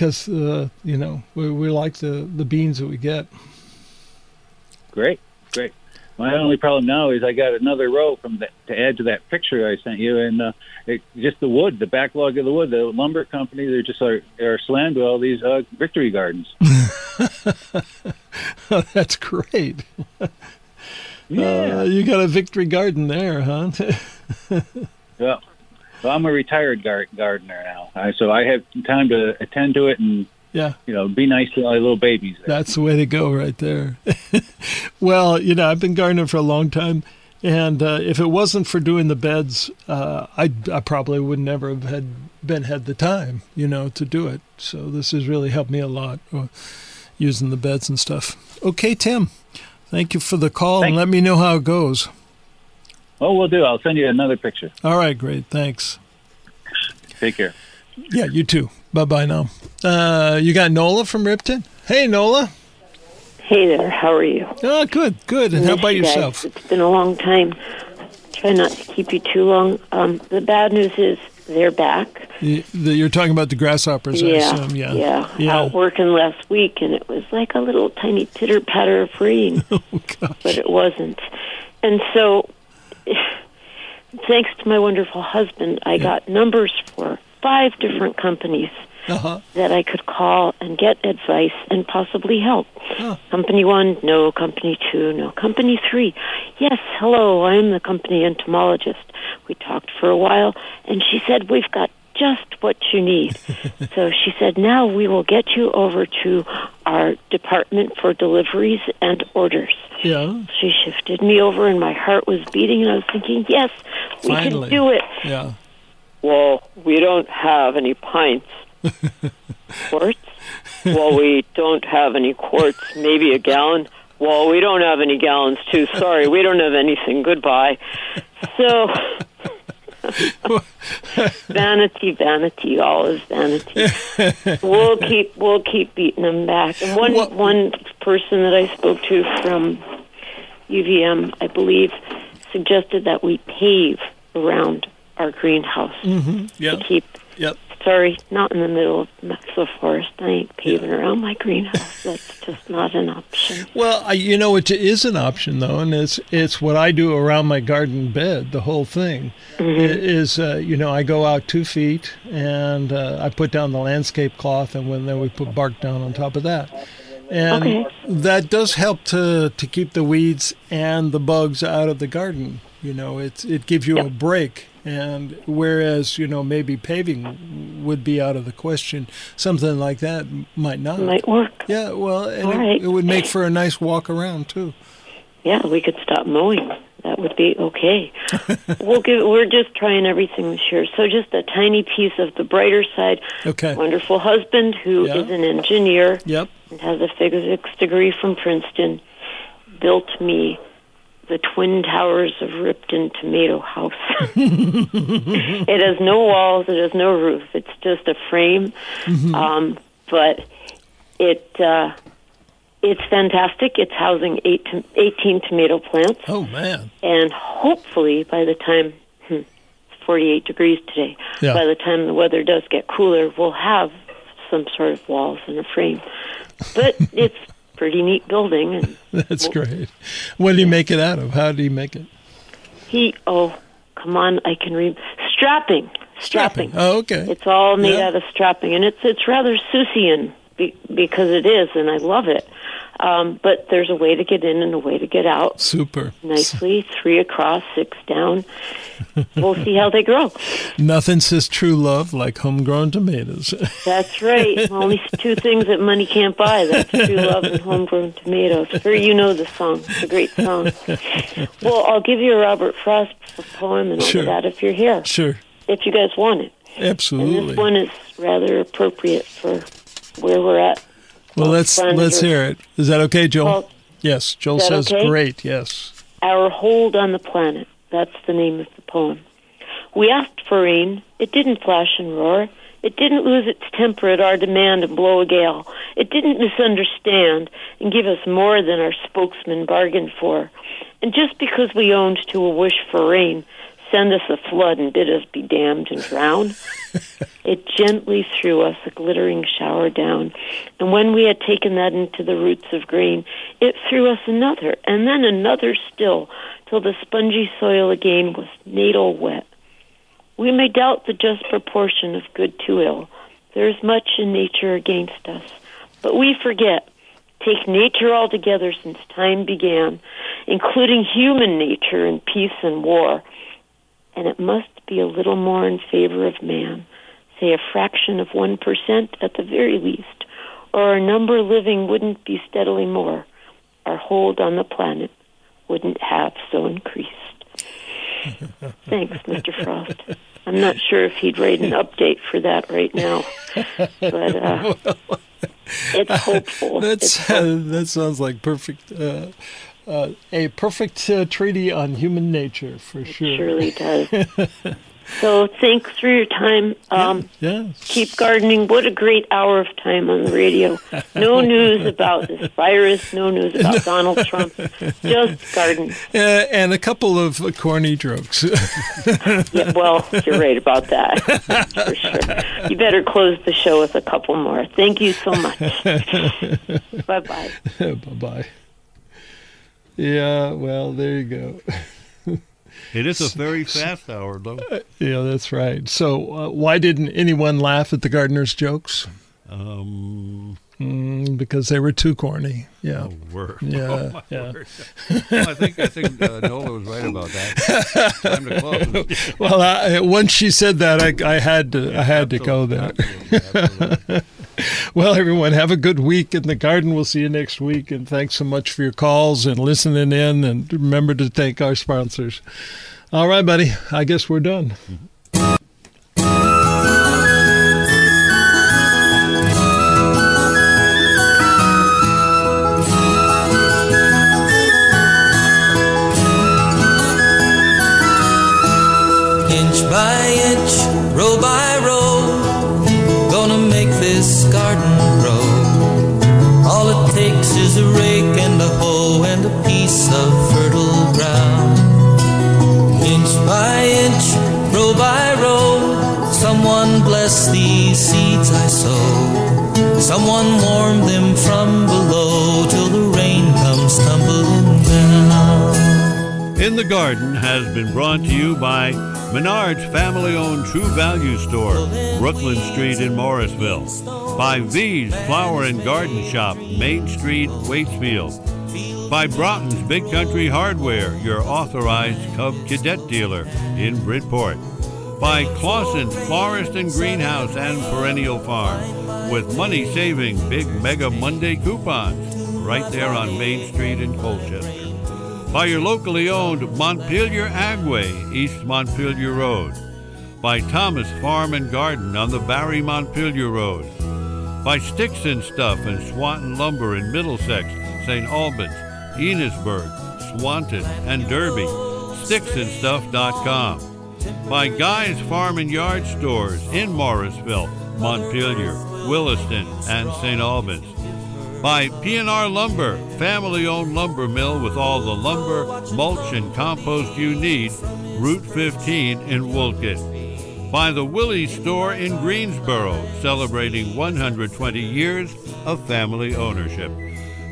because uh, you know we, we like the the beans that we get. Great, great. My only problem now is I got another row from that to add to that picture I sent you, and uh, it, just the wood, the backlog of the wood. The lumber company, they're just are, are slammed with all these uh, victory gardens. That's great. Yeah. Uh, you got a victory garden there, huh? Yeah. Well, I'm a retired gar- gardener now, I, so I have time to attend to it and yeah. you know be nice to all the little babies. That's the way to go, right there. well, you know, I've been gardening for a long time, and uh, if it wasn't for doing the beds, uh, I I probably would never have had been had the time, you know, to do it. So this has really helped me a lot, uh, using the beds and stuff. Okay, Tim, thank you for the call, and let me know how it goes. Oh, we'll do. I'll send you another picture. All right, great, thanks. Take care. Yeah, you too. Bye bye now. Uh, you got Nola from Ripton. Hey, Nola. Hey there, how are you? Oh, good, good. And how about you guys. yourself? It's been a long time. Try not to keep you too long. Um, the bad news is they're back. You- the- You're talking about the grasshoppers, I assume. Yeah. yeah, Yeah. Out working last week, and it was like a little tiny titter patter of rain, Oh, but it wasn't. And so, thanks to my wonderful husband, I got numbers for five different companies Uh-huh. that I could call and get advice and possibly help. Company one, no. Company two, no. Company three, yes, hello, I'm the company entomologist. We talked for a while, and she said, We've got just what you need. so she said, Now we will get you over to our department for deliveries and orders. Yeah. She shifted me over, and my heart was beating, and I was thinking, Yes, we Finally. can do it. Yeah. Well, we don't have any pints. quarts? Well, we don't have any quarts. Maybe a gallon. Well, we don't have any gallons, too. Sorry, we don't have anything. Goodbye. So, vanity, vanity, all is vanity. We'll keep, we'll keep beating them back. And one, one person that I spoke to from UVM, I believe, suggested that we pave around our greenhouse Mm-hmm. Yeah. to keep. Yep. Sorry, not in the middle of the forest. I ain't paving around my greenhouse. That's just not an option. Well, I, you know, it is an option though, and it's it's what I do around my garden bed. The whole thing Mm-hmm. Is, uh, you know, I go out two feet and uh, I put down the landscape cloth, and when then we put bark down on top of that, and Okay. that does help to to keep the weeds and the bugs out of the garden. You know, it it gives you a break. And whereas you know maybe paving would be out of the question, something like that might not. Might work. Yeah, well, and All it, right. it would make for a nice walk around too. Yeah, we could stop mowing. That would be okay. we'll give. We're just trying everything this year. So just a tiny piece of the brighter side. Okay. Wonderful husband who is Yeah. an engineer. Yep. and has a physics degree from Princeton, built me the twin towers of Ripton Tomato House. it has no walls, it has no roof. It's just a frame, Mm-hmm. um, but it uh, it's fantastic. It's housing eight to, 18 tomato plants, Oh man. and hopefully by the time hmm, it's 48 degrees today, Yeah. by the time the weather does get cooler, we'll have some sort of walls and a frame. But it's pretty neat building. And That's great. What do you make it out of? How do you make it? he, oh, come on, I can read strapping, strapping. Oh, okay. It's all made Yeah. out of strapping, and it's it's rather Seussian be, because it is, and I love it. Um, but there's a way to get in and a way to get out Super. nicely. Three across, six down. we'll see how they grow. Nothing says true love like homegrown tomatoes. That's right. Only two things that money can't buy. That's true love and homegrown tomatoes. Sure, you know the song. It's a great song. Well, I'll give you a Robert Frost poem and all Sure. that if you're here, sure. if you guys want it. And Absolutely. this one is rather appropriate for where we're at. Well, let's let's hear it. Is that okay, Joel? Called yes, Joel says okay? great. Yes. Our Hold on the Planet. That's the name of the poem. We asked for rain. It didn't flash and roar. It didn't lose its temper at our demand and blow a gale. It didn't misunderstand and give us more than our spokesman bargained for. And just because we owned to a wish for rain, send us a flood and bid us be damned and drown. it gently threw us a glittering shower down. And when we had taken that into the roots of green, it threw us another, and then another still, till the spongy soil again was natal wet. We may doubt the just proportion of good to ill. There is much in nature against us. But we forget. Take nature altogether since time began, including human nature in peace and war. And it must be a little more in favor of man, say a fraction of 1% at the very least, or our number living wouldn't be steadily more. Our hold on the planet wouldn't have so increased. Thanks, Mr. Frost. I'm not sure if he'd write an update for that right now, but uh, it's hopeful. That's It's hopeful. uh, that sounds like perfect. Uh, uh, a perfect uh, treaty on human nature for sure. surely does. so thanks for your time. Um, Yeah. Keep gardening. What a great hour of time on the radio. No news about this virus, no news about Donald Trump. Just garden. Uh, and a couple of corny jokes. Yeah, well, you're right about that. For sure. You better close the show with a couple more. Thank you so much. bye bye. bye bye. Yeah, well, there you go. It is a very fast hour, though. Yeah, that's right. So, uh, why didn't anyone laugh at the gardener's jokes? Um, Mm, because they were too corny. Yeah. oh, word. Yeah, Oh, my yeah. word. Well, I think I think uh, Nola was right about that. Time to close. Well, I, once she said that, I, I had to. I had to go there. Absolutely, absolutely. Well, everyone, have a good week in the garden. We'll see you next week. And thanks so much for your calls and listening in. And remember to thank our sponsors. All right, buddy. I guess we're done. inch row by row. Gonna make this garden grow. All it takes is a rake and a hoe and a piece of fertile ground. Inch by inch, row by row. Someone bless these seeds I sow. Someone warm In the Garden has been brought to you by Menard's family owned True Value Store, Brooklyn Street in Morrisville. By V's Flower and Garden Shop, Main Street, Waitsfield. By Broughton's Big Country Hardware, your authorized Cub Cadet dealer in Bridport. By Claussen's Forest and Greenhouse and Perennial Farm, with money saving Big Mega Monday coupons right there on Main Street in Colchester by your locally owned Montpelier Agway, East Montpelier Road, by Thomas Farm and Garden on the Barre Montpelier Road, by Sticks and Stuff and Swanton Lumber in Middlesex, St. Albans, Enosburg, Swanton, and Derby, sticksandstuff.com, by Guy's Farm and Yard Stores in Morrisville, Montpelier, Williston, and St. Albans, by PNR Lumber, family owned lumber mill with all the lumber, mulch, and compost you need, Route 15 in Wolcott. By the Willey's Store in Greensboro, celebrating 120 years of family ownership.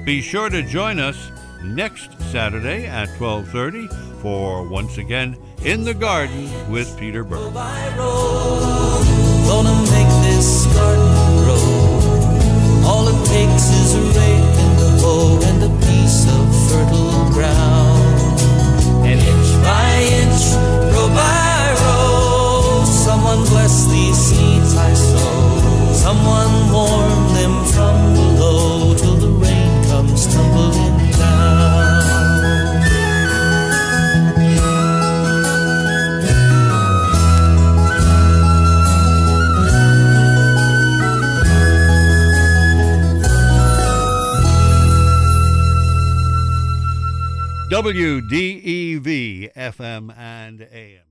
Be sure to join us next Saturday at 12:30 for once again in the garden with Peter Burke. Takes rake and a hoe and a piece of fertile ground. And inch by inch, row by row, someone bless these seeds I sow. Someone warm WDEV FM and AM.